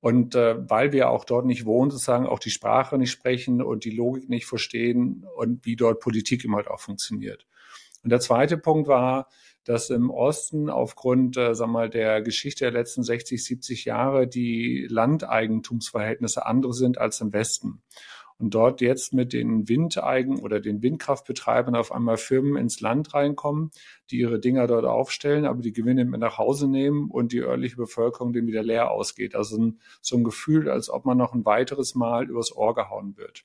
Und äh, weil wir auch dort nicht wohnen, sozusagen auch die Sprache nicht sprechen und die Logik nicht verstehen und wie dort Politik immer halt auch funktioniert. Und der zweite Punkt war, dass im Osten aufgrund, äh, sag mal, der Geschichte der letzten 60, 70 Jahre die Landeigentumsverhältnisse andere sind als im Westen. Und dort jetzt mit den Windeigen oder den Windkraftbetreibern auf einmal Firmen ins Land reinkommen, die ihre Dinger dort aufstellen, aber die Gewinne mit nach Hause nehmen und die örtliche Bevölkerung dann wieder leer ausgeht. Also ein, so ein Gefühl, als ob man noch ein weiteres Mal übers Ohr gehauen wird.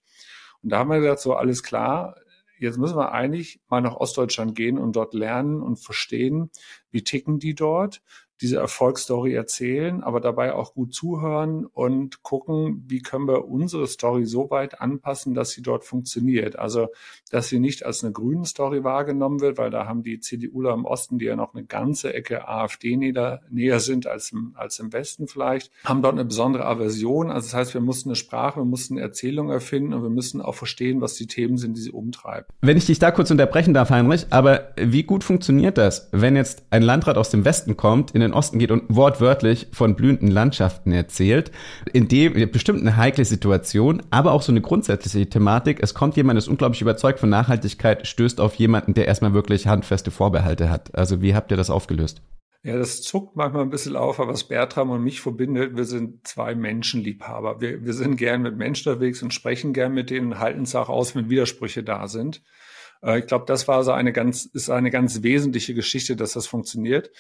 Und da haben wir gesagt, so alles klar, jetzt müssen wir eigentlich mal nach Ostdeutschland gehen und dort lernen und verstehen, wie ticken die dort, diese Erfolgsstory erzählen, aber dabei auch gut zuhören und gucken, wie können wir unsere Story so weit anpassen, dass sie dort funktioniert. Also, dass sie nicht als eine grüne Story wahrgenommen wird, weil da haben die CDUler im Osten, die ja noch eine ganze Ecke AfD näher, näher sind als im, als im Westen vielleicht, haben dort eine besondere Aversion. Also, das heißt, wir mussten eine Sprache, wir mussten Erzählung erfinden und wir müssen auch verstehen, was die Themen sind, die sie umtreiben. Wenn ich dich da kurz unterbrechen darf, Heinrich, aber wie gut funktioniert das, wenn jetzt ein Landrat aus dem Westen kommt, in den Osten geht und wortwörtlich von blühenden Landschaften erzählt, in dem bestimmt eine heikle Situation, aber auch so eine grundsätzliche Thematik. Es kommt jemand, ist unglaublich überzeugt von Nachhaltigkeit, stößt auf jemanden, der erstmal wirklich handfeste Vorbehalte hat. Also wie habt ihr das aufgelöst? Ja, das zuckt manchmal ein bisschen auf, aber was Bertram und mich verbindet, wir sind zwei Menschenliebhaber. Wir, wir sind gern mit Menschen unterwegs und sprechen gern mit denen, halten es auch aus, wenn Widersprüche da sind. Äh, ich glaube, das war so eine ganz, ist eine ganz wesentliche Geschichte, dass das funktioniert.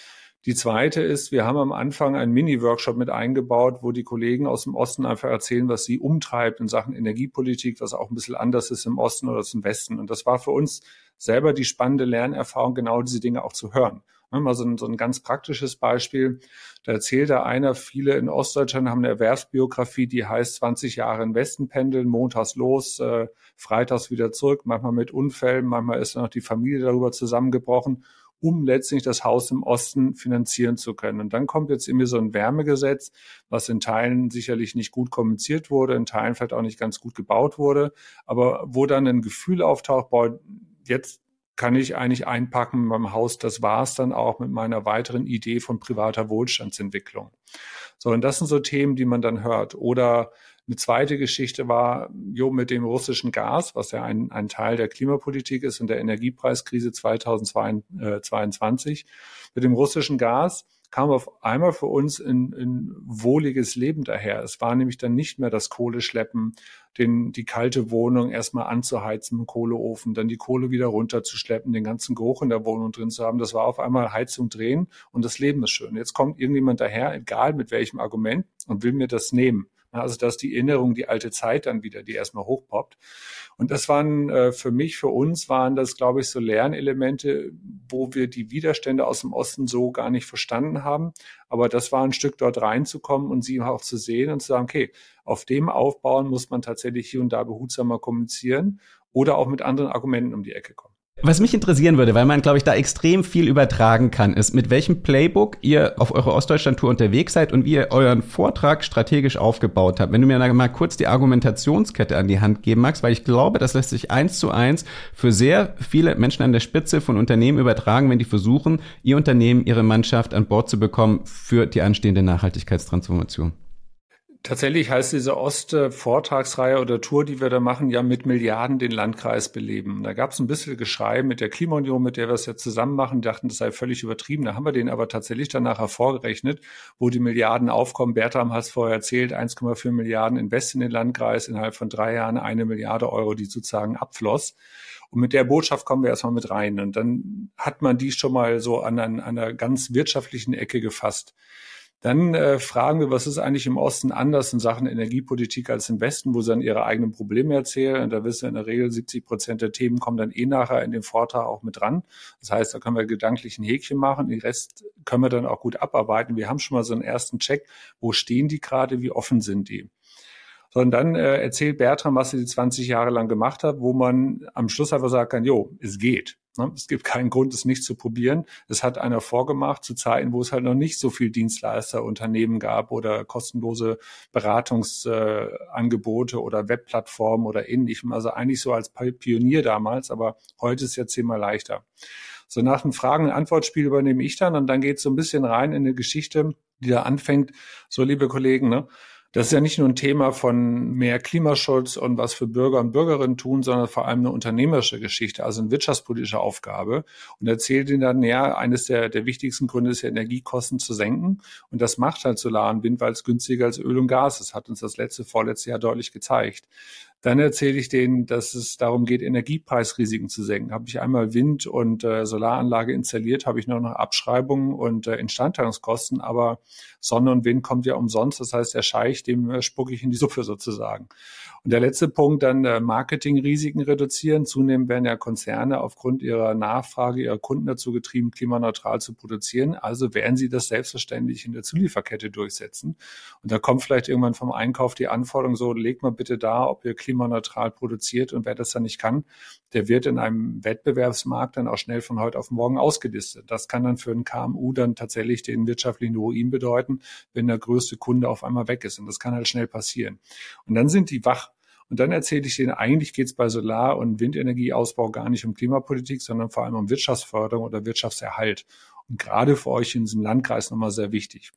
Die zweite ist, wir haben am Anfang einen Mini-Workshop mit eingebaut, wo die Kollegen aus dem Osten einfach erzählen, was sie umtreibt in Sachen Energiepolitik, was auch ein bisschen anders ist im Osten oder im Westen. Und das war für uns selber die spannende Lernerfahrung, genau diese Dinge auch zu hören. Mal so ein, so ein ganz praktisches Beispiel. Da erzählt da einer, viele in Ostdeutschland haben eine Erwerbsbiografie, die heißt 20 Jahre in Westen pendeln, montags los, äh, freitags wieder zurück, manchmal mit Unfällen, manchmal ist dann noch die Familie darüber zusammengebrochen um letztlich das Haus im Osten finanzieren zu können. Und dann kommt jetzt irgendwie so ein Wärmegesetz, was in Teilen sicherlich nicht gut kommuniziert wurde, in Teilen vielleicht auch nicht ganz gut gebaut wurde, aber wo dann ein Gefühl auftaucht, boah, jetzt kann ich eigentlich einpacken in meinem Haus. Das war es dann auch mit meiner weiteren Idee von privater Wohlstandsentwicklung. So, und das sind so Themen, die man dann hört. Oder eine zweite Geschichte war, jo, mit dem russischen Gas, was ja ein, ein Teil der Klimapolitik ist und der Energiepreiskrise 2022. Mit dem russischen Gas kam auf einmal für uns ein, ein wohliges Leben daher. Es war nämlich dann nicht mehr das Kohleschleppen, den, die kalte Wohnung erstmal anzuheizen im Kohleofen, dann die Kohle wieder runterzuschleppen, den ganzen Geruch in der Wohnung drin zu haben. Das war auf einmal Heizung drehen und das Leben ist schön. Jetzt kommt irgendjemand daher, egal mit welchem Argument, und will mir das nehmen. Also dass die Erinnerung, die alte Zeit dann wieder, die erstmal hochpoppt. Und das waren äh, für mich, für uns waren das, glaube ich, so Lernelemente, wo wir die Widerstände aus dem Osten so gar nicht verstanden haben. Aber das war ein Stück dort reinzukommen und sie auch zu sehen und zu sagen, okay, auf dem aufbauen muss man tatsächlich hier und da behutsamer kommunizieren oder auch mit anderen Argumenten um die Ecke kommen. Was mich interessieren würde, weil man, glaube ich, da extrem viel übertragen kann, ist, mit welchem Playbook ihr auf eurer Ostdeutschland-Tour unterwegs seid und wie ihr euren Vortrag strategisch aufgebaut habt. Wenn du mir mal kurz die Argumentationskette an die Hand geben magst, weil ich glaube, das lässt sich eins zu eins für sehr viele Menschen an der Spitze von Unternehmen übertragen, wenn die versuchen, ihr Unternehmen, ihre Mannschaft an Bord zu bekommen für die anstehende Nachhaltigkeitstransformation. Tatsächlich heißt diese Ost-Vortragsreihe oder Tour, die wir da machen, ja mit Milliarden den Landkreis beleben. Da gab es ein bisschen Geschrei mit der Klimaunion, mit der wir es ja zusammen machen, dachten, das sei völlig übertrieben. Da haben wir den aber tatsächlich danach hervorgerechnet, wo die Milliarden aufkommen. Bertram hat es vorher erzählt, 1,4 Milliarden Invest in den Landkreis, innerhalb von drei Jahren eine Milliarde Euro, die sozusagen abfloss. Und mit der Botschaft kommen wir erstmal mit rein. Und dann hat man die schon mal so an, an, an einer ganz wirtschaftlichen Ecke gefasst. Dann äh, fragen wir, was ist eigentlich im Osten anders in Sachen Energiepolitik als im Westen, wo sie dann ihre eigenen Probleme erzählen. Und da wissen wir in der Regel, 70 Prozent der Themen kommen dann eh nachher in den Vortrag auch mit dran. Das heißt, da können wir gedanklich ein Häkchen machen. Den Rest können wir dann auch gut abarbeiten. Wir haben schon mal so einen ersten Check. Wo stehen die gerade? Wie offen sind die? sondern dann äh, erzählt Bertram, was er die 20 Jahre lang gemacht hat, wo man am Schluss einfach sagen kann, jo, es geht. Ne? Es gibt keinen Grund, es nicht zu probieren. Es hat einer vorgemacht zu Zeiten, wo es halt noch nicht so viel Dienstleisterunternehmen gab oder kostenlose Beratungsangebote oder Webplattformen oder ähnlichem. Also eigentlich so als Pionier damals, aber heute ist es ja zehnmal leichter. So nach einem Fragen- und Antwortspiel übernehme ich dann und dann geht es so ein bisschen rein in eine Geschichte, die da anfängt. So, liebe Kollegen, ne? Das ist ja nicht nur ein Thema von mehr Klimaschutz und was für Bürger und Bürgerinnen tun, sondern vor allem eine unternehmerische Geschichte, also eine wirtschaftspolitische Aufgabe. Und erzählt ihnen dann, ja, eines der, der wichtigsten Gründe ist ja, Energiekosten zu senken. Und das macht halt Solar und Wind, weil es günstiger als Öl und Gas ist. Hat uns das letzte, vorletzte Jahr deutlich gezeigt. Dann erzähle ich denen, dass es darum geht, Energiepreisrisiken zu senken. Habe ich einmal Wind- und äh, Solaranlage installiert, habe ich nur noch Abschreibungen und äh, Instandhaltungskosten, aber Sonne und Wind kommt ja umsonst. Das heißt, der Scheich, dem äh, spucke ich in die Suppe sozusagen. Und der letzte Punkt dann äh, Marketingrisiken reduzieren. Zunehmend werden ja Konzerne aufgrund ihrer Nachfrage ihrer Kunden dazu getrieben, klimaneutral zu produzieren. Also werden sie das selbstverständlich in der Zulieferkette durchsetzen. Und da kommt vielleicht irgendwann vom Einkauf die Anforderung so, leg mal bitte da, ob ihr klimaneutral produziert. Und wer das dann nicht kann, der wird in einem Wettbewerbsmarkt dann auch schnell von heute auf morgen ausgelistet. Das kann dann für ein KMU dann tatsächlich den wirtschaftlichen Ruin bedeuten, wenn der größte Kunde auf einmal weg ist. Und das kann halt schnell passieren. Und dann sind die wach und dann erzähle ich denen, eigentlich geht es bei Solar- und Windenergieausbau gar nicht um Klimapolitik, sondern vor allem um Wirtschaftsförderung oder Wirtschaftserhalt. Und gerade für euch in diesem Landkreis nochmal sehr wichtig.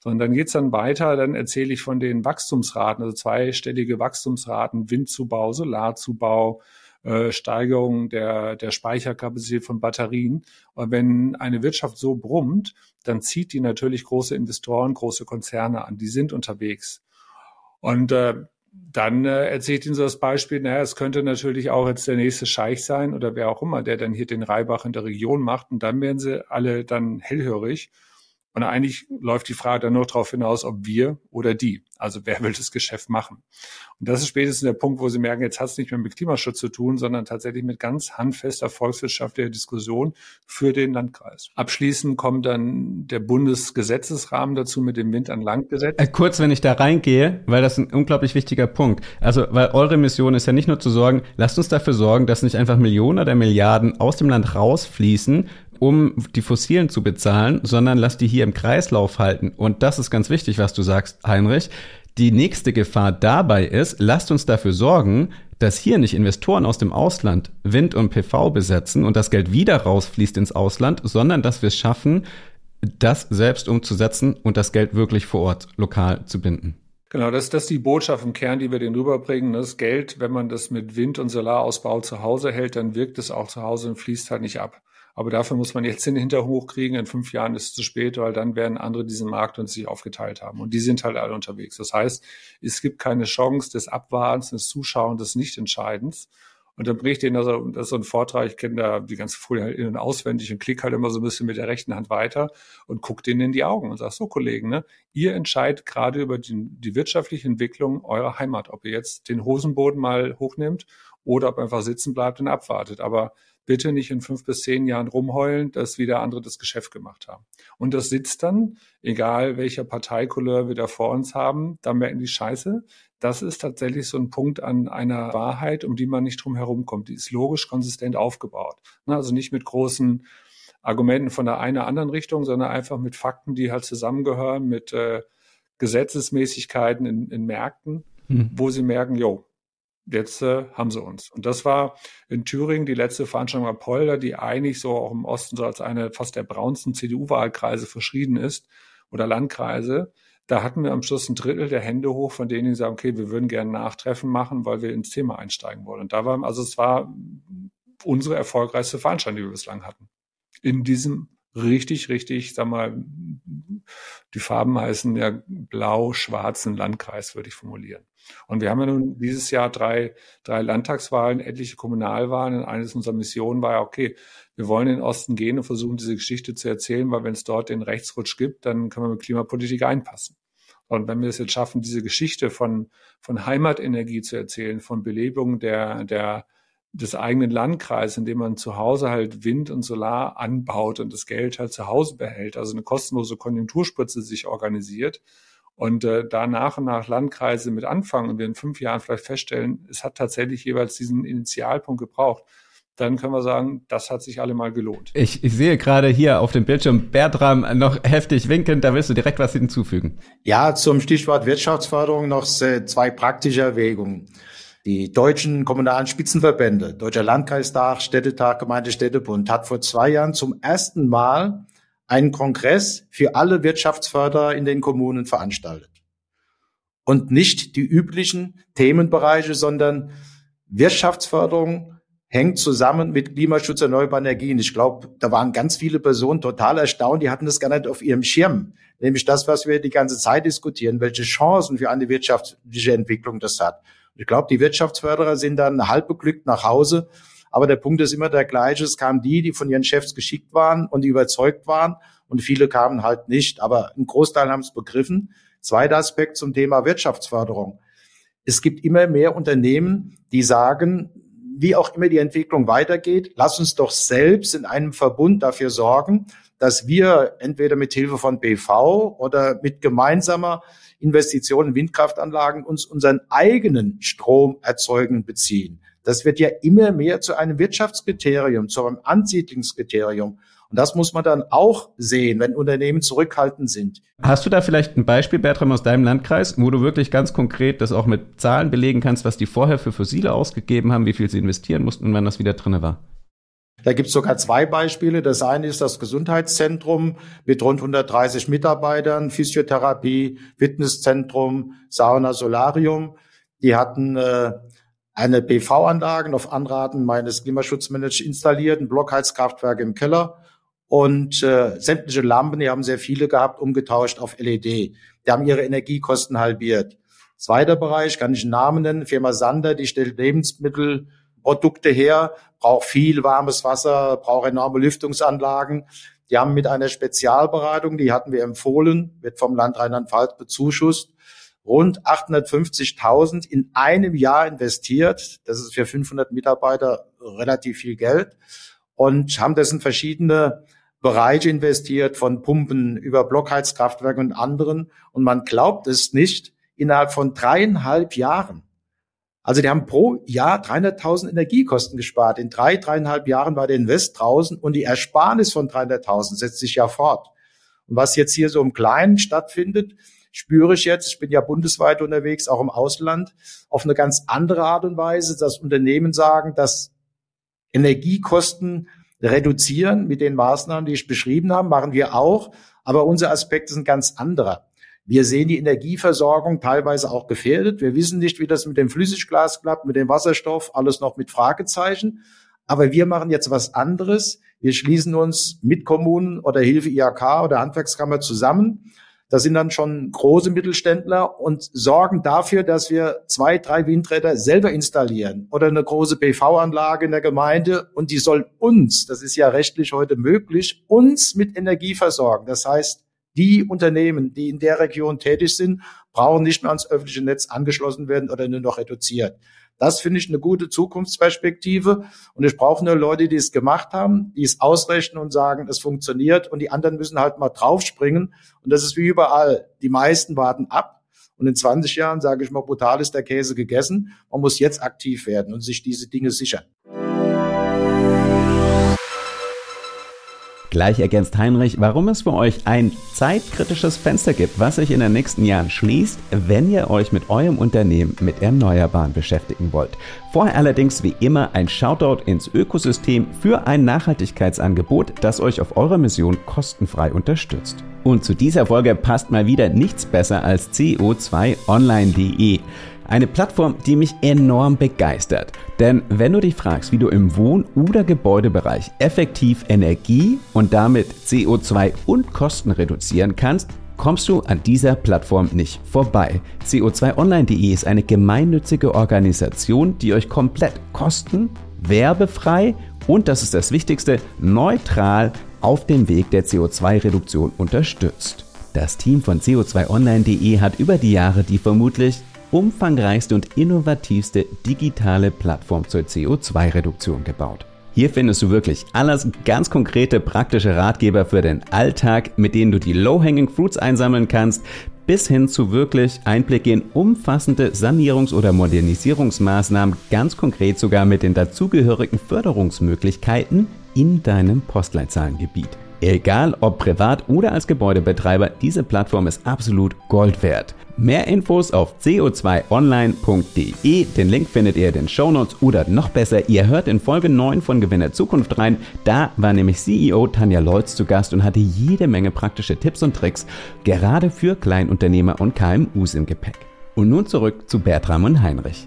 Sondern dann geht's dann weiter, dann erzähle ich von den Wachstumsraten, also zweistellige Wachstumsraten, Windzubau, Solarzubau, äh, Steigerung der, der Speicherkapazität von Batterien. Und wenn eine Wirtschaft so brummt, dann zieht die natürlich große Investoren, große Konzerne an. Die sind unterwegs. Und äh, dann äh, erzählt Ihnen so das Beispiel, naja, es könnte natürlich auch jetzt der nächste Scheich sein oder wer auch immer, der dann hier den Reibach in der Region macht und dann werden sie alle dann hellhörig und eigentlich läuft die Frage dann nur darauf hinaus, ob wir oder die, also wer will das Geschäft machen. Und das ist spätestens der Punkt, wo Sie merken, jetzt hat es nicht mehr mit Klimaschutz zu tun, sondern tatsächlich mit ganz handfester volkswirtschaftlicher Diskussion für den Landkreis. Abschließend kommt dann der Bundesgesetzesrahmen dazu mit dem Wind an Landgesetz. Äh, kurz, wenn ich da reingehe, weil das ein unglaublich wichtiger Punkt. Also, weil eure Mission ist ja nicht nur zu sorgen, lasst uns dafür sorgen, dass nicht einfach Millionen oder Milliarden aus dem Land rausfließen, um die Fossilen zu bezahlen, sondern lass die hier im Kreislauf halten. Und das ist ganz wichtig, was du sagst, Heinrich. Die nächste Gefahr dabei ist, lasst uns dafür sorgen, dass hier nicht Investoren aus dem Ausland Wind und PV besetzen und das Geld wieder rausfließt ins Ausland, sondern dass wir es schaffen, das selbst umzusetzen und das Geld wirklich vor Ort lokal zu binden. Genau, das, das ist die Botschaft im Kern, die wir denen rüberbringen. Das Geld, wenn man das mit Wind- und Solarausbau zu Hause hält, dann wirkt es auch zu Hause und fließt halt nicht ab. Aber dafür muss man jetzt den Hinterhoch kriegen. In fünf Jahren ist es zu spät, weil dann werden andere diesen Markt und sich aufgeteilt haben. Und die sind halt alle unterwegs. Das heißt, es gibt keine Chance des Abwartens, des Zuschauens, des Nichtentscheidens. Und dann ich denen also, das ist so ein Vortrag, ich kenne da die ganze Folie halt in- und auswendig und klicke halt immer so ein bisschen mit der rechten Hand weiter und gucke denen in die Augen und sage, so Kollegen, ne, ihr entscheidet gerade über die, die wirtschaftliche Entwicklung eurer Heimat, ob ihr jetzt den Hosenboden mal hochnimmt oder ob einfach sitzen bleibt und abwartet. Aber bitte nicht in fünf bis zehn Jahren rumheulen, dass wieder andere das Geschäft gemacht haben. Und das sitzt dann, egal welcher Parteikouleur wir da vor uns haben, da merken die Scheiße. Das ist tatsächlich so ein Punkt an einer Wahrheit, um die man nicht drum herum kommt. Die ist logisch konsistent aufgebaut. Also nicht mit großen Argumenten von der einen oder anderen Richtung, sondern einfach mit Fakten, die halt zusammengehören, mit äh, Gesetzesmäßigkeiten in, in Märkten, hm. wo sie merken, jo, jetzt äh, haben sie uns. Und das war in Thüringen die letzte Veranstaltung am Polder, die eigentlich so auch im Osten so als eine fast der braunsten CDU-Wahlkreise verschrieben ist oder Landkreise. Da hatten wir am Schluss ein Drittel der Hände hoch, von denen die sagen, okay, wir würden gerne Nachtreffen machen, weil wir ins Thema einsteigen wollen. Und da war, also es war unsere erfolgreichste Veranstaltung, die wir bislang hatten in diesem richtig, richtig, sag mal, die Farben heißen ja blau-schwarzen Landkreis, würde ich formulieren. Und wir haben ja nun dieses Jahr drei, drei Landtagswahlen, etliche Kommunalwahlen. Und eines unserer Missionen war ja, okay, wir wollen in den Osten gehen und versuchen, diese Geschichte zu erzählen, weil wenn es dort den Rechtsrutsch gibt, dann können wir mit Klimapolitik einpassen. Und wenn wir es jetzt schaffen, diese Geschichte von, von Heimatenergie zu erzählen, von Belebung der, der, des eigenen Landkreises, in dem man zu Hause halt Wind und Solar anbaut und das Geld halt zu Hause behält, also eine kostenlose Konjunkturspritze sich organisiert und äh, da nach und nach Landkreise mit anfangen und wir in fünf Jahren vielleicht feststellen, es hat tatsächlich jeweils diesen Initialpunkt gebraucht, dann können wir sagen, das hat sich alle mal gelohnt. Ich, ich sehe gerade hier auf dem Bildschirm Bertram noch heftig winkend, da willst du direkt was hinzufügen. Ja, zum Stichwort Wirtschaftsförderung noch zwei praktische Erwägungen. Die deutschen kommunalen Spitzenverbände, Deutscher Landkreistag, Städtetag, Gemeindestädtebund, hat vor zwei Jahren zum ersten Mal einen Kongress für alle Wirtschaftsförderer in den Kommunen veranstaltet. Und nicht die üblichen Themenbereiche, sondern Wirtschaftsförderung hängt zusammen mit Klimaschutz erneuerbaren Energien. Ich glaube, da waren ganz viele Personen total erstaunt, die hatten das gar nicht auf ihrem Schirm. Nämlich das, was wir die ganze Zeit diskutieren, welche Chancen für eine wirtschaftliche Entwicklung das hat. Ich glaube, die Wirtschaftsförderer sind dann halb beglückt nach Hause. Aber der Punkt ist immer der gleiche. Es kamen die, die von ihren Chefs geschickt waren und die überzeugt waren. Und viele kamen halt nicht. Aber ein Großteil haben es begriffen. Zweiter Aspekt zum Thema Wirtschaftsförderung. Es gibt immer mehr Unternehmen, die sagen, wie auch immer die Entwicklung weitergeht, lass uns doch selbst in einem Verbund dafür sorgen, dass wir entweder mit Hilfe von BV oder mit gemeinsamer Investitionen in Windkraftanlagen uns unseren eigenen Strom erzeugen beziehen. Das wird ja immer mehr zu einem Wirtschaftskriterium, zu einem Ansiedlungskriterium. Und das muss man dann auch sehen, wenn Unternehmen zurückhaltend sind. Hast du da vielleicht ein Beispiel, Bertram, aus deinem Landkreis, wo du wirklich ganz konkret das auch mit Zahlen belegen kannst, was die vorher für Fossile ausgegeben haben, wie viel sie investieren mussten und wann das wieder drinne war? Da gibt es sogar zwei Beispiele. Das eine ist das Gesundheitszentrum mit rund 130 Mitarbeitern, Physiotherapie, Fitnesszentrum, Sauna, Solarium. Die hatten äh, eine PV-Anlage auf Anraten meines Klimaschutzmanagers installiert, ein Blockheizkraftwerk im Keller und äh, sämtliche Lampen, die haben sehr viele gehabt, umgetauscht auf LED. Die haben ihre Energiekosten halbiert. Zweiter Bereich, kann ich einen Namen nennen, Firma Sander, die stellt Lebensmittel Produkte her, braucht viel warmes Wasser, braucht enorme Lüftungsanlagen. Die haben mit einer Spezialberatung, die hatten wir empfohlen, wird vom Land Rheinland-Pfalz bezuschusst, rund 850.000 in einem Jahr investiert. Das ist für 500 Mitarbeiter relativ viel Geld und haben das in verschiedene Bereiche investiert, von Pumpen über Blockheizkraftwerke und anderen. Und man glaubt es nicht, innerhalb von dreieinhalb Jahren also die haben pro Jahr 300.000 Energiekosten gespart. In drei, dreieinhalb Jahren war der Invest draußen und die Ersparnis von 300.000 setzt sich ja fort. Und was jetzt hier so im Kleinen stattfindet, spüre ich jetzt, ich bin ja bundesweit unterwegs, auch im Ausland, auf eine ganz andere Art und Weise, dass Unternehmen sagen, dass Energiekosten reduzieren mit den Maßnahmen, die ich beschrieben habe, machen wir auch. Aber unser Aspekt ist ein ganz anderer. Wir sehen die Energieversorgung teilweise auch gefährdet. Wir wissen nicht, wie das mit dem Flüssigglas klappt, mit dem Wasserstoff, alles noch mit Fragezeichen. Aber wir machen jetzt was anderes. Wir schließen uns mit Kommunen oder Hilfe IHK oder Handwerkskammer zusammen. Das sind dann schon große Mittelständler und sorgen dafür, dass wir zwei, drei Windräder selber installieren oder eine große PV-Anlage in der Gemeinde und die soll uns, das ist ja rechtlich heute möglich, uns mit Energie versorgen. Das heißt, die Unternehmen, die in der Region tätig sind, brauchen nicht mehr ans öffentliche Netz angeschlossen werden oder nur noch reduziert. Das finde ich eine gute Zukunftsperspektive. Und ich brauche nur Leute, die es gemacht haben, die es ausrechnen und sagen, es funktioniert. Und die anderen müssen halt mal draufspringen. Und das ist wie überall. Die meisten warten ab. Und in 20 Jahren, sage ich mal, brutal ist der Käse gegessen. Man muss jetzt aktiv werden und sich diese Dinge sichern. Gleich ergänzt Heinrich, warum es für euch ein zeitkritisches Fenster gibt, was sich in den nächsten Jahren schließt, wenn ihr euch mit eurem Unternehmen mit Erneuerbaren beschäftigen wollt. Vorher allerdings wie immer ein Shoutout ins Ökosystem für ein Nachhaltigkeitsangebot, das euch auf eurer Mission kostenfrei unterstützt. Und zu dieser Folge passt mal wieder nichts besser als CO2online.de. Eine Plattform, die mich enorm begeistert. Denn wenn du dich fragst, wie du im Wohn- oder Gebäudebereich effektiv Energie und damit CO2 und Kosten reduzieren kannst, kommst du an dieser Plattform nicht vorbei. CO2online.de ist eine gemeinnützige Organisation, die euch komplett kosten, werbefrei und, das ist das Wichtigste, neutral auf dem Weg der CO2-Reduktion unterstützt. Das Team von CO2online.de hat über die Jahre die vermutlich umfangreichste und innovativste digitale Plattform zur CO2-Reduktion gebaut. Hier findest du wirklich alles ganz konkrete praktische Ratgeber für den Alltag, mit denen du die Low-Hanging Fruits einsammeln kannst, bis hin zu wirklich Einblicke in umfassende Sanierungs- oder Modernisierungsmaßnahmen, ganz konkret sogar mit den dazugehörigen Förderungsmöglichkeiten in deinem Postleitzahlengebiet. Egal ob privat oder als Gebäudebetreiber, diese Plattform ist absolut Gold wert. Mehr Infos auf co2online.de. Den Link findet ihr in den Shownotes oder noch besser, ihr hört in Folge 9 von Gewinner Zukunft rein. Da war nämlich CEO Tanja Leutz zu Gast und hatte jede Menge praktische Tipps und Tricks, gerade für Kleinunternehmer und KMUs im Gepäck. Und nun zurück zu Bertram und Heinrich.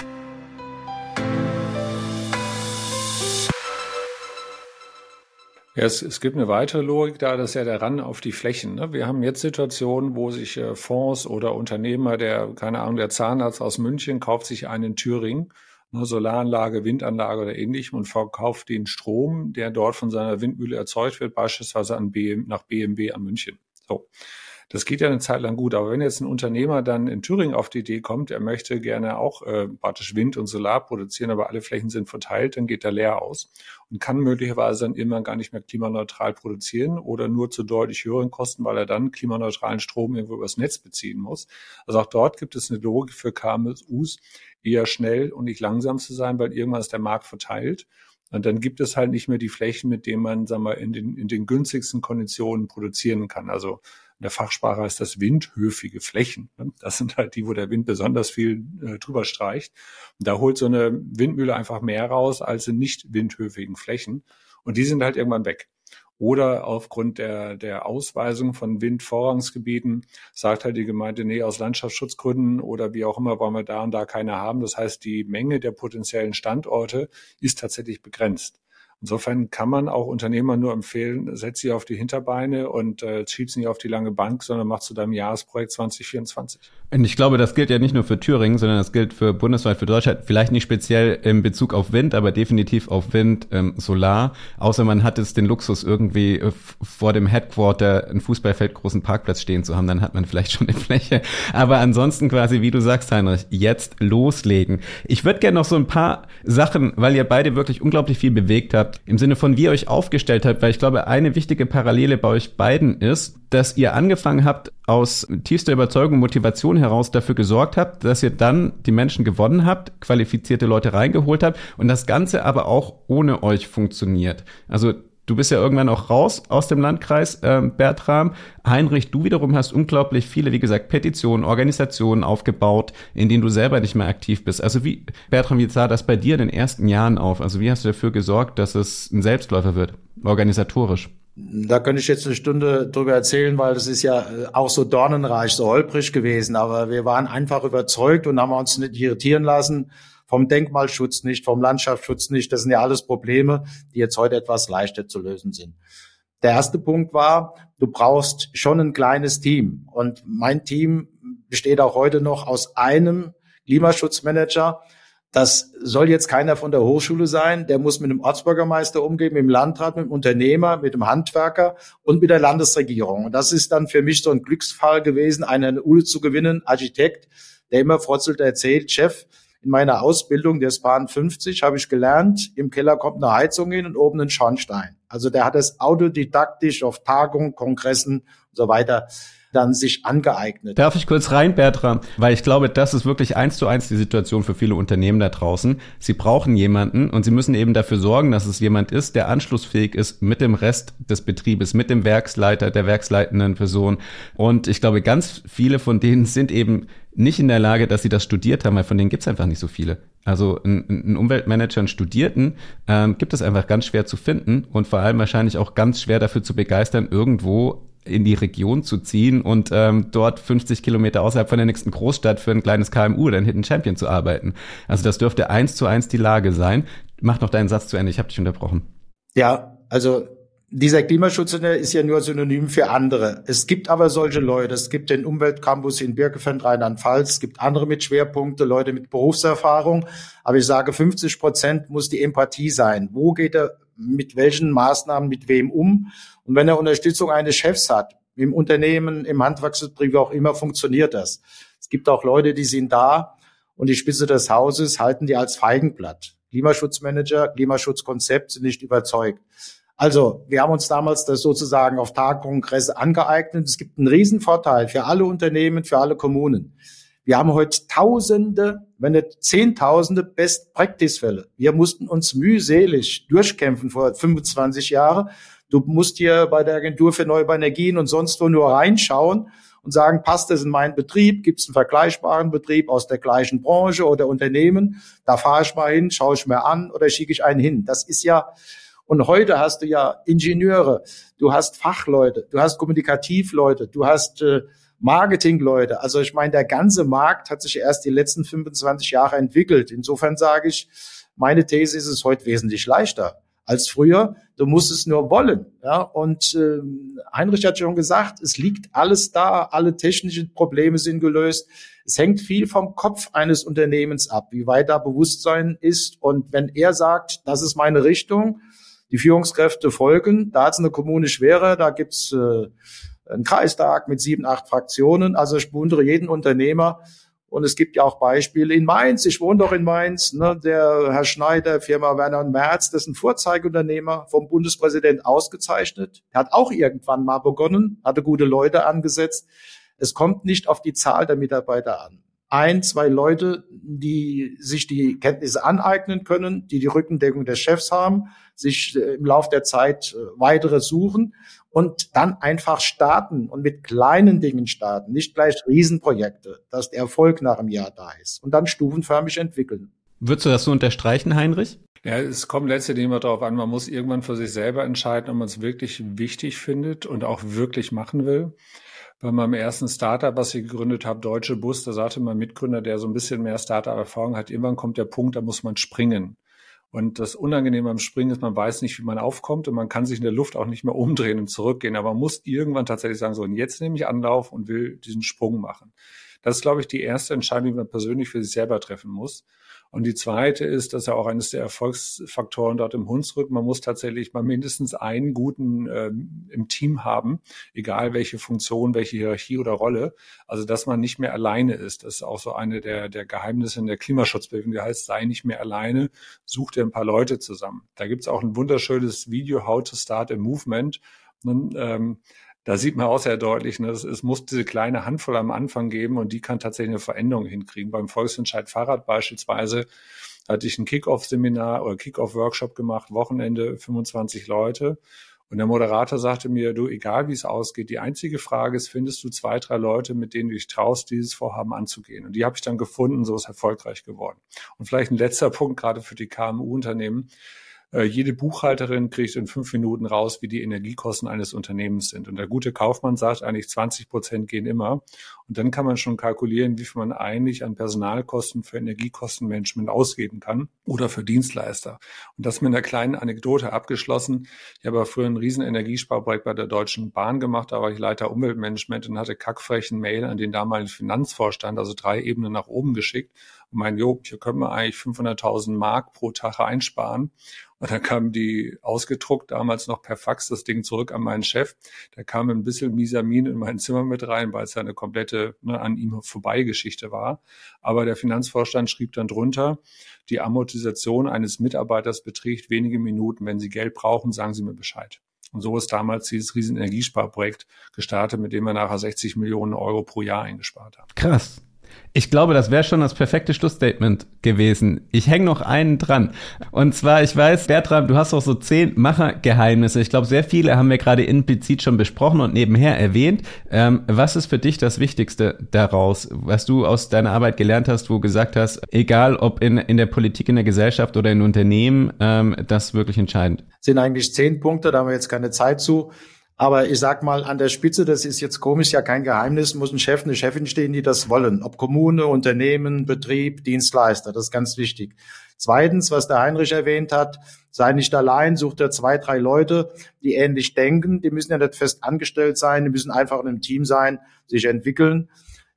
Ja, es, es gibt eine weitere Logik da, das ist ja der Ran auf die Flächen. Ne? Wir haben jetzt Situationen, wo sich äh, Fonds oder Unternehmer, der, keine Ahnung, der Zahnarzt aus München kauft sich einen in Thüringen, eine Solaranlage, Windanlage oder ähnlichem und verkauft den Strom, der dort von seiner Windmühle erzeugt wird, beispielsweise an BM, nach BMW an München. So. Das geht ja eine Zeit lang gut, aber wenn jetzt ein Unternehmer dann in Thüringen auf die Idee kommt, er möchte gerne auch äh, praktisch Wind und Solar produzieren, aber alle Flächen sind verteilt, dann geht er leer aus und kann möglicherweise dann immer gar nicht mehr klimaneutral produzieren oder nur zu deutlich höheren Kosten, weil er dann klimaneutralen Strom irgendwo übers Netz beziehen muss. Also auch dort gibt es eine Logik für KMUs, eher schnell und nicht langsam zu sein, weil irgendwann ist der Markt verteilt. Und dann gibt es halt nicht mehr die Flächen, mit denen man, sagen wir, in den, in den günstigsten Konditionen produzieren kann. Also in der Fachsprache heißt das windhöfige Flächen. Ne? Das sind halt die, wo der Wind besonders viel äh, drüber streicht. Und da holt so eine Windmühle einfach mehr raus als in nicht windhöfigen Flächen. Und die sind halt irgendwann weg. Oder aufgrund der, der Ausweisung von Windvorrangsgebieten sagt halt die Gemeinde, nee, aus Landschaftsschutzgründen oder wie auch immer wollen wir da und da keine haben. Das heißt, die Menge der potenziellen Standorte ist tatsächlich begrenzt. Insofern kann man auch Unternehmern nur empfehlen, setz sie auf die Hinterbeine und äh, schieb sie nicht auf die lange Bank, sondern mach zu deinem Jahresprojekt 2024. Und ich glaube, das gilt ja nicht nur für Thüringen, sondern das gilt für bundesweit für Deutschland. Vielleicht nicht speziell in Bezug auf Wind, aber definitiv auf Wind, ähm, Solar. Außer man hat es den Luxus, irgendwie äh, vor dem Headquarter einen Fußballfeld großen Parkplatz stehen zu haben, dann hat man vielleicht <laughs> schon eine Fläche. Aber ansonsten quasi, wie du sagst, Heinrich, jetzt loslegen. Ich würde gerne noch so ein paar Sachen, weil ihr beide wirklich unglaublich viel bewegt habt, im Sinne von, wie ihr euch aufgestellt habt, weil ich glaube, eine wichtige Parallele bei euch beiden ist, dass ihr angefangen habt, aus tiefster Überzeugung, Motivation heraus dafür gesorgt habt, dass ihr dann die Menschen gewonnen habt, qualifizierte Leute reingeholt habt und das Ganze aber auch ohne euch funktioniert. Also Du bist ja irgendwann auch raus aus dem Landkreis, äh, Bertram. Heinrich, du wiederum hast unglaublich viele, wie gesagt, Petitionen, Organisationen aufgebaut, in denen du selber nicht mehr aktiv bist. Also wie, Bertram, wie sah das bei dir in den ersten Jahren auf? Also wie hast du dafür gesorgt, dass es ein Selbstläufer wird, organisatorisch? Da könnte ich jetzt eine Stunde drüber erzählen, weil das ist ja äh, auch so dornenreich, so holprig gewesen. Aber wir waren einfach überzeugt und haben uns nicht irritieren lassen vom Denkmalschutz nicht, vom Landschaftsschutz nicht. Das sind ja alles Probleme, die jetzt heute etwas leichter zu lösen sind. Der erste Punkt war, du brauchst schon ein kleines Team. Und mein Team besteht auch heute noch aus einem Klimaschutzmanager. Das soll jetzt keiner von der Hochschule sein. Der muss mit dem Ortsbürgermeister umgehen, mit dem Landrat, mit dem Unternehmer, mit dem Handwerker und mit der Landesregierung. Und das ist dann für mich so ein Glücksfall gewesen, einen Ule zu gewinnen, Architekt, der immer frotzelt erzählt, Chef, in meiner Ausbildung, der ist 50, habe ich gelernt, im Keller kommt eine Heizung hin und oben ein Schornstein. Also der hat es autodidaktisch auf Tagungen, Kongressen und so weiter dann sich angeeignet. Darf ich kurz rein, Bertram? Weil ich glaube, das ist wirklich eins zu eins die Situation für viele Unternehmen da draußen. Sie brauchen jemanden und sie müssen eben dafür sorgen, dass es jemand ist, der anschlussfähig ist mit dem Rest des Betriebes, mit dem Werksleiter, der werksleitenden Person. Und ich glaube, ganz viele von denen sind eben nicht in der Lage, dass sie das studiert haben, weil von denen gibt es einfach nicht so viele. Also ein, Umweltmanager, einen Studierten, ähm, gibt es einfach ganz schwer zu finden und vor allem wahrscheinlich auch ganz schwer dafür zu begeistern, irgendwo in die Region zu ziehen und ähm, dort 50 Kilometer außerhalb von der nächsten Großstadt für ein kleines KMU oder einen Hidden Champion zu arbeiten. Also das dürfte eins zu eins die Lage sein. Mach noch deinen Satz zu Ende, ich habe dich unterbrochen. Ja, also dieser Klimaschutzingenieur ist ja nur Synonym für andere. Es gibt aber solche Leute. Es gibt den Umweltcampus in Birkefeld, Rheinland-Pfalz. Es gibt andere mit Schwerpunkte, Leute mit Berufserfahrung. Aber ich sage, 50 Prozent muss die Empathie sein. Wo geht er mit welchen Maßnahmen mit wem um? Und wenn er Unterstützung eines Chefs hat, im Unternehmen, im Handwerksbetrieb, auch immer, funktioniert das. Es gibt auch Leute, die sind da und die Spitze des Hauses halten die als Feigenblatt. Klimaschutzmanager, Klimaschutzkonzept sind nicht überzeugt. Also, wir haben uns damals das sozusagen auf Tagkongresse angeeignet. Es gibt einen Riesenvorteil für alle Unternehmen, für alle Kommunen. Wir haben heute Tausende, wenn nicht Zehntausende Best-Practice-Fälle. Wir mussten uns mühselig durchkämpfen vor 25 Jahren. Du musst hier bei der Agentur für erneuerbare Energien und sonst wo nur reinschauen und sagen, passt das in meinen Betrieb? Gibt es einen vergleichbaren Betrieb aus der gleichen Branche oder Unternehmen? Da fahre ich mal hin, schaue ich mir an oder schicke ich einen hin. Das ist ja, und heute hast du ja Ingenieure, du hast Fachleute, du hast Kommunikativleute, du hast äh, Marketingleute. Also ich meine, der ganze Markt hat sich erst die letzten 25 Jahre entwickelt. Insofern sage ich, meine These ist es heute wesentlich leichter als früher. Du musst es nur wollen. Ja? Und äh, Heinrich hat schon gesagt, es liegt alles da, alle technischen Probleme sind gelöst. Es hängt viel vom Kopf eines Unternehmens ab, wie weit da Bewusstsein ist. Und wenn er sagt, das ist meine Richtung, die Führungskräfte folgen, da hat es eine Kommune schwerer, da gibt's äh, ein Kreistag mit sieben, acht Fraktionen. Also ich bewundere jeden Unternehmer. Und es gibt ja auch Beispiele in Mainz. Ich wohne doch in Mainz. Ne, der Herr Schneider, Firma Werner Merz, das ist ein Vorzeigeunternehmer vom Bundespräsident ausgezeichnet. Er hat auch irgendwann mal begonnen, hatte gute Leute angesetzt. Es kommt nicht auf die Zahl der Mitarbeiter an. Ein, zwei Leute, die sich die Kenntnisse aneignen können, die die Rückendeckung des Chefs haben, sich äh, im Laufe der Zeit äh, weitere suchen und dann einfach starten und mit kleinen Dingen starten, nicht gleich Riesenprojekte, dass der Erfolg nach einem Jahr da ist und dann stufenförmig entwickeln. Würdest du das so unterstreichen, Heinrich? Ja, es kommt letztendlich immer darauf an, man muss irgendwann für sich selber entscheiden, ob man es wirklich wichtig findet und auch wirklich machen will. Bei meinem ersten Startup, was ich gegründet habe, Deutsche Bus, da sagte mein Mitgründer, der so ein bisschen mehr Startup-Erfahrung hat, irgendwann kommt der Punkt, da muss man springen. Und das Unangenehme am Springen ist, man weiß nicht, wie man aufkommt und man kann sich in der Luft auch nicht mehr umdrehen und zurückgehen. Aber man muss irgendwann tatsächlich sagen, so, und jetzt nehme ich Anlauf und will diesen Sprung machen. Das ist, glaube ich, die erste Entscheidung, die man persönlich für sich selber treffen muss. Und die zweite ist, dass ja auch eines der Erfolgsfaktoren dort im Hunsrück, man muss tatsächlich mal mindestens einen guten ähm, im Team haben, egal welche Funktion, welche Hierarchie oder Rolle. Also, dass man nicht mehr alleine ist. Das ist auch so eine der, der Geheimnisse in der Klimaschutzbewegung. Die heißt, sei nicht mehr alleine, such dir ein paar Leute zusammen. Da gibt's auch ein wunderschönes Video, How to Start a Movement. Und, ähm, da sieht man auch sehr deutlich, ne, es, es, muss diese kleine Handvoll am Anfang geben und die kann tatsächlich eine Veränderung hinkriegen. Beim Volksentscheid Fahrrad beispielsweise hatte ich ein Kick-Off-Seminar oder Kick-Off-Workshop gemacht, Wochenende 25 Leute. Und der Moderator sagte mir, du, egal wie es ausgeht, die einzige Frage ist, findest du zwei, drei Leute, mit denen du dich traust, dieses Vorhaben anzugehen? Und die habe ich dann gefunden, so ist erfolgreich geworden. Und vielleicht ein letzter Punkt, gerade für die KMU-Unternehmen. Äh, jede Buchhalterin kriegt in fünf Minuten raus, wie die Energiekosten eines Unternehmens sind. Und der gute Kaufmann sagt eigentlich 20 Prozent gehen immer. Und dann kann man schon kalkulieren, wie viel man eigentlich an Personalkosten für Energiekostenmanagement ausgeben kann oder für Dienstleister. Und das mit einer kleinen Anekdote abgeschlossen. Ich habe früher ein riesen Energiesparprojekt bei der Deutschen Bahn gemacht. Da war ich Leiter Umweltmanagement und hatte kackfrechen Mail an den damaligen Finanzvorstand, also drei Ebenen nach oben geschickt und meinen, jo, hier können wir eigentlich 500.000 Mark pro Tag einsparen. Und dann kam die ausgedruckt, damals noch per Fax, das Ding zurück an meinen Chef. Der kam ein bisschen Misamin in mein Zimmer mit rein, weil es ja eine komplette ne, an ihm vorbei Geschichte war. Aber der Finanzvorstand schrieb dann drunter, die Amortisation eines Mitarbeiters beträgt wenige Minuten. Wenn Sie Geld brauchen, sagen Sie mir Bescheid. Und so ist damals dieses riesen Energiesparprojekt gestartet, mit dem wir nachher 60 Millionen Euro pro Jahr eingespart haben. Krass. Ich glaube, das wäre schon das perfekte Schlussstatement gewesen. Ich hänge noch einen dran. Und zwar, ich weiß, Bertram, du hast auch so zehn Machergeheimnisse. Ich glaube, sehr viele haben wir gerade implizit schon besprochen und nebenher erwähnt. Ähm, was ist für dich das Wichtigste daraus, was du aus deiner Arbeit gelernt hast, wo du gesagt hast, egal ob in, in der Politik, in der Gesellschaft oder in Unternehmen, ähm, das ist wirklich entscheidend? Sind eigentlich zehn Punkte, da haben wir jetzt keine Zeit zu. Aber ich sag mal, an der Spitze, das ist jetzt komisch, ja kein Geheimnis, muss ein Chef, eine Chefin stehen, die das wollen. Ob Kommune, Unternehmen, Betrieb, Dienstleister, das ist ganz wichtig. Zweitens, was der Heinrich erwähnt hat, sei nicht allein, sucht er zwei, drei Leute, die ähnlich denken. Die müssen ja nicht fest angestellt sein, die müssen einfach in einem Team sein, sich entwickeln.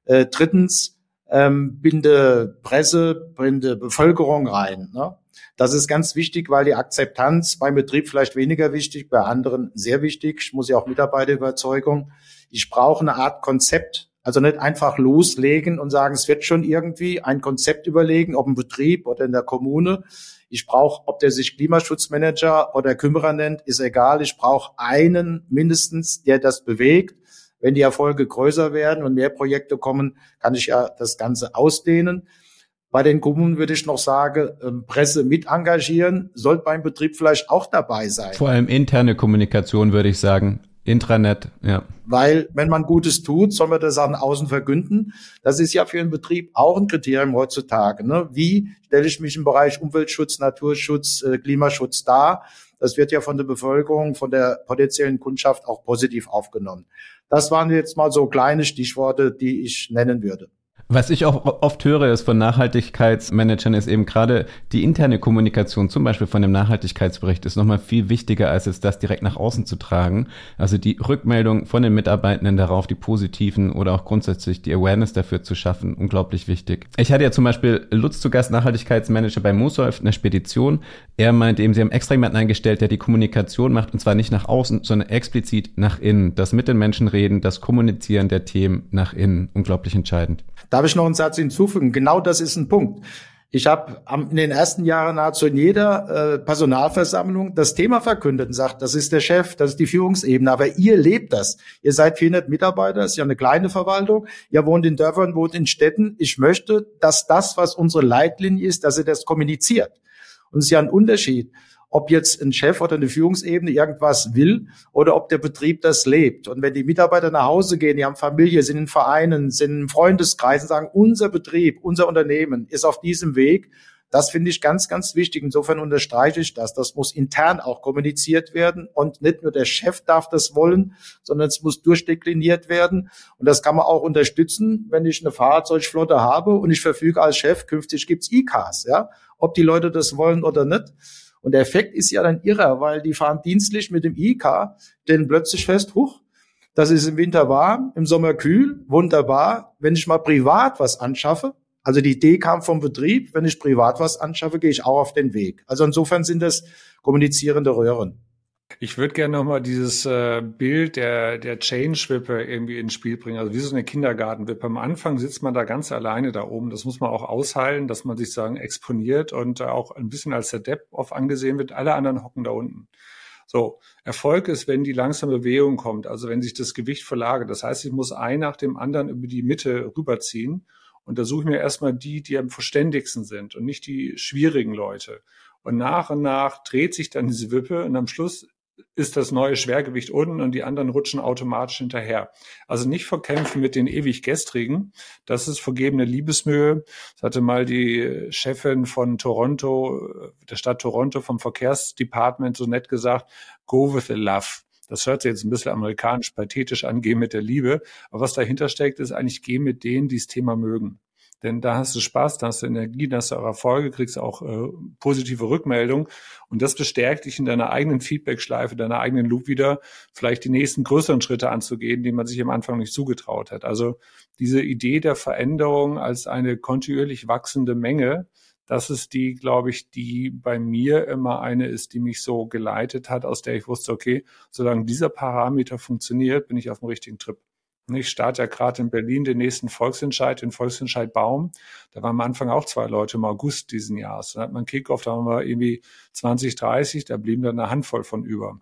Äh, drittens, ähm, binde Presse, binde Bevölkerung rein. Ne? Das ist ganz wichtig, weil die Akzeptanz beim Betrieb vielleicht weniger wichtig, bei anderen sehr wichtig. Ich muss ja auch Mitarbeiterüberzeugung. Ich brauche eine Art Konzept. Also nicht einfach loslegen und sagen, es wird schon irgendwie ein Konzept überlegen, ob im Betrieb oder in der Kommune. Ich brauche, ob der sich Klimaschutzmanager oder Kümmerer nennt, ist egal. Ich brauche einen mindestens, der das bewegt. Wenn die Erfolge größer werden und mehr Projekte kommen, kann ich ja das Ganze ausdehnen. Bei den Kommunen würde ich noch sagen, ähm, Presse mit engagieren, sollte beim Betrieb vielleicht auch dabei sein. Vor allem interne Kommunikation würde ich sagen. Intranet, ja. Weil, wenn man Gutes tut, soll man das an außen verkünden. Das ist ja für einen Betrieb auch ein Kriterium heutzutage. Ne? Wie stelle ich mich im Bereich Umweltschutz, Naturschutz, äh, Klimaschutz dar? Das wird ja von der Bevölkerung, von der potenziellen Kundschaft auch positiv aufgenommen. Das waren jetzt mal so kleine Stichworte, die ich nennen würde. Was ich auch oft höre ist von Nachhaltigkeitsmanagern ist eben gerade die interne Kommunikation, zum Beispiel von dem Nachhaltigkeitsbericht, ist nochmal viel wichtiger, als es das direkt nach außen zu tragen. Also die Rückmeldung von den Mitarbeitenden darauf, die positiven oder auch grundsätzlich die Awareness dafür zu schaffen, unglaublich wichtig. Ich hatte ja zum Beispiel Lutz zu Gast, Nachhaltigkeitsmanager bei Mosolf, einer Spedition. Er meinte eben, sie haben extra jemanden eingestellt, der die Kommunikation macht und zwar nicht nach außen, sondern explizit nach innen. Das mit den Menschen reden, das Kommunizieren der Themen nach innen, unglaublich entscheidend. Darf ich noch einen Satz hinzufügen? Genau das ist ein Punkt. Ich habe in den ersten Jahren nahezu in jeder äh, Personalversammlung das Thema verkündet und sagt, das ist der Chef, das ist die Führungsebene, aber ihr lebt das. Ihr seid 400 Mitarbeiter, ist ja eine kleine Verwaltung. Ihr wohnt in Dörfern, wohnt in Städten. Ich möchte, dass das, was unsere Leitlinie ist, dass ihr das kommuniziert. Und es ist ja ein Unterschied ob jetzt ein Chef oder eine Führungsebene irgendwas will oder ob der Betrieb das lebt. Und wenn die Mitarbeiter nach Hause gehen, die haben Familie, sind in Vereinen, sind in Freundeskreisen, sagen, unser Betrieb, unser Unternehmen ist auf diesem Weg, das finde ich ganz, ganz wichtig. Insofern unterstreiche ich das. Das muss intern auch kommuniziert werden und nicht nur der Chef darf das wollen, sondern es muss durchdekliniert werden. Und das kann man auch unterstützen, wenn ich eine Fahrzeugflotte habe und ich verfüge als Chef, künftig gibt's E-Cars, ja. Ob die Leute das wollen oder nicht. Und der Effekt ist ja dann irrer, weil die fahren dienstlich mit dem IK, denn plötzlich fest, huch, das ist im Winter warm, im Sommer kühl, wunderbar. Wenn ich mal privat was anschaffe, also die Idee kam vom Betrieb, wenn ich privat was anschaffe, gehe ich auch auf den Weg. Also insofern sind das kommunizierende Röhren. Ich würde gerne nochmal dieses äh, Bild der, der Change-Wippe irgendwie ins Spiel bringen. Also wie so eine Kindergartenwippe. Am Anfang sitzt man da ganz alleine da oben. Das muss man auch aushalten, dass man sich sagen exponiert und äh, auch ein bisschen als der Depp oft angesehen wird. Alle anderen hocken da unten. So, Erfolg ist, wenn die langsame Bewegung kommt, also wenn sich das Gewicht verlagert. Das heißt, ich muss ein nach dem anderen über die Mitte rüberziehen. Und da suche ich mir erstmal die, die am verständigsten sind und nicht die schwierigen Leute. Und nach und nach dreht sich dann diese Wippe und am Schluss ist das neue Schwergewicht unten und die anderen rutschen automatisch hinterher. Also nicht verkämpfen mit den ewig Gestrigen. Das ist vergebene Liebesmühe. Das hatte mal die Chefin von Toronto, der Stadt Toronto vom Verkehrsdepartement so nett gesagt, go with the love. Das hört sich jetzt ein bisschen amerikanisch pathetisch an, geh mit der Liebe. Aber was dahinter steckt, ist eigentlich geh mit denen, die das Thema mögen. Denn da hast du Spaß, da hast du Energie, da hast du auch Erfolge, kriegst auch äh, positive Rückmeldung und das bestärkt dich in deiner eigenen Feedback-Schleife, deiner eigenen Loop wieder, vielleicht die nächsten größeren Schritte anzugehen, die man sich am Anfang nicht zugetraut hat. Also diese Idee der Veränderung als eine kontinuierlich wachsende Menge, das ist die, glaube ich, die bei mir immer eine ist, die mich so geleitet hat, aus der ich wusste, okay, solange dieser Parameter funktioniert, bin ich auf dem richtigen Trip. Ich starte ja gerade in Berlin den nächsten Volksentscheid, den Volksentscheid Baum. Da waren am Anfang auch zwei Leute im August diesen Jahres. Dann hat man Kickoff, da haben wir irgendwie 20, 30, da blieben dann eine Handvoll von über.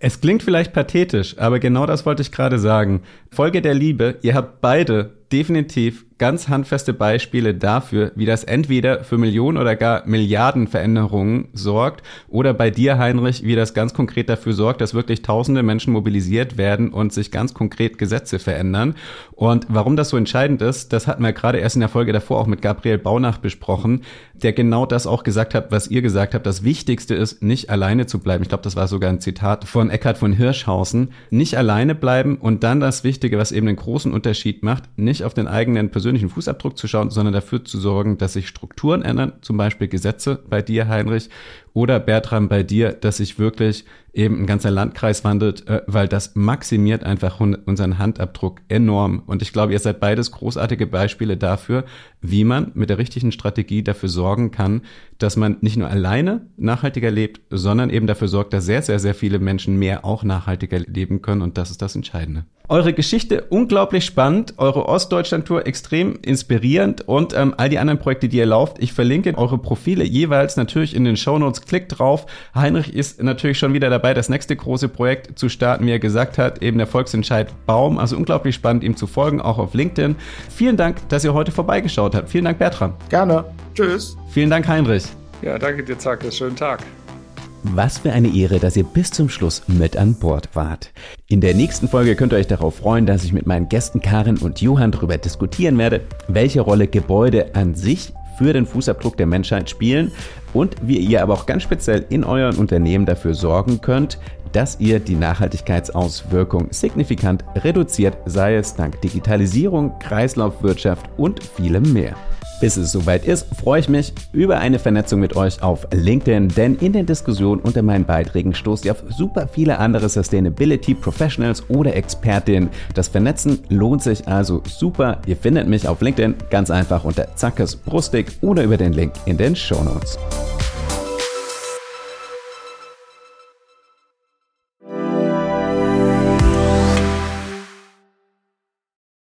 Es klingt vielleicht pathetisch, aber genau das wollte ich gerade sagen. Folge der Liebe, ihr habt beide definitiv ganz handfeste Beispiele dafür, wie das entweder für Millionen oder gar Milliarden Veränderungen sorgt oder bei dir, Heinrich, wie das ganz konkret dafür sorgt, dass wirklich tausende Menschen mobilisiert werden und sich ganz konkret Gesetze verändern. Und warum das so entscheidend ist, das hatten wir gerade erst in der Folge davor auch mit Gabriel Baunach besprochen, der genau das auch gesagt hat, was ihr gesagt habt. Das Wichtigste ist, nicht alleine zu bleiben. Ich glaube, das war sogar ein Zitat von Eckhard von Hirschhausen. Nicht alleine bleiben und dann das Wichtige, was eben einen großen Unterschied macht, nicht auf den eigenen persönlichen Fußabdruck zu schauen, sondern dafür zu sorgen, dass sich Strukturen ändern, zum Beispiel Gesetze bei dir, Heinrich, oder Bertram bei dir, dass sich wirklich eben ein ganzer Landkreis wandelt, äh, weil das maximiert einfach unseren Handabdruck enorm. Und ich glaube, ihr seid beides großartige Beispiele dafür, wie man mit der richtigen Strategie dafür sorgen kann, dass man nicht nur alleine nachhaltiger lebt, sondern eben dafür sorgt, dass sehr, sehr, sehr viele Menschen mehr auch nachhaltiger leben können. Und das ist das Entscheidende. Eure Geschichte unglaublich spannend, eure Ostdeutschland-Tour extrem inspirierend und ähm, all die anderen Projekte, die ihr lauft. Ich verlinke eure Profile jeweils natürlich in den Shownotes. Klickt drauf. Heinrich ist natürlich schon wieder dabei, das nächste große Projekt zu starten, wie er gesagt hat, eben der Volksentscheid Baum. Also unglaublich spannend, ihm zu folgen, auch auf LinkedIn. Vielen Dank, dass ihr heute vorbeigeschaut habt. Vielen Dank, Bertram. Gerne. Tschüss. Vielen Dank, Heinrich. Ja, danke dir, Zack. Schönen Tag. Was für eine Ehre, dass ihr bis zum Schluss mit an Bord wart. In der nächsten Folge könnt ihr euch darauf freuen, dass ich mit meinen Gästen Karin und Johann darüber diskutieren werde, welche Rolle Gebäude an sich für den Fußabdruck der Menschheit spielen und wie ihr aber auch ganz speziell in euren Unternehmen dafür sorgen könnt, dass ihr die Nachhaltigkeitsauswirkung signifikant reduziert, sei es dank Digitalisierung, Kreislaufwirtschaft und vielem mehr. Bis es soweit ist, freue ich mich über eine Vernetzung mit euch auf LinkedIn, denn in den Diskussionen unter meinen Beiträgen stoßt ihr auf super viele andere Sustainability Professionals oder Expertinnen. Das Vernetzen lohnt sich also super. Ihr findet mich auf LinkedIn ganz einfach unter Zackes Brustig oder über den Link in den Show Notes.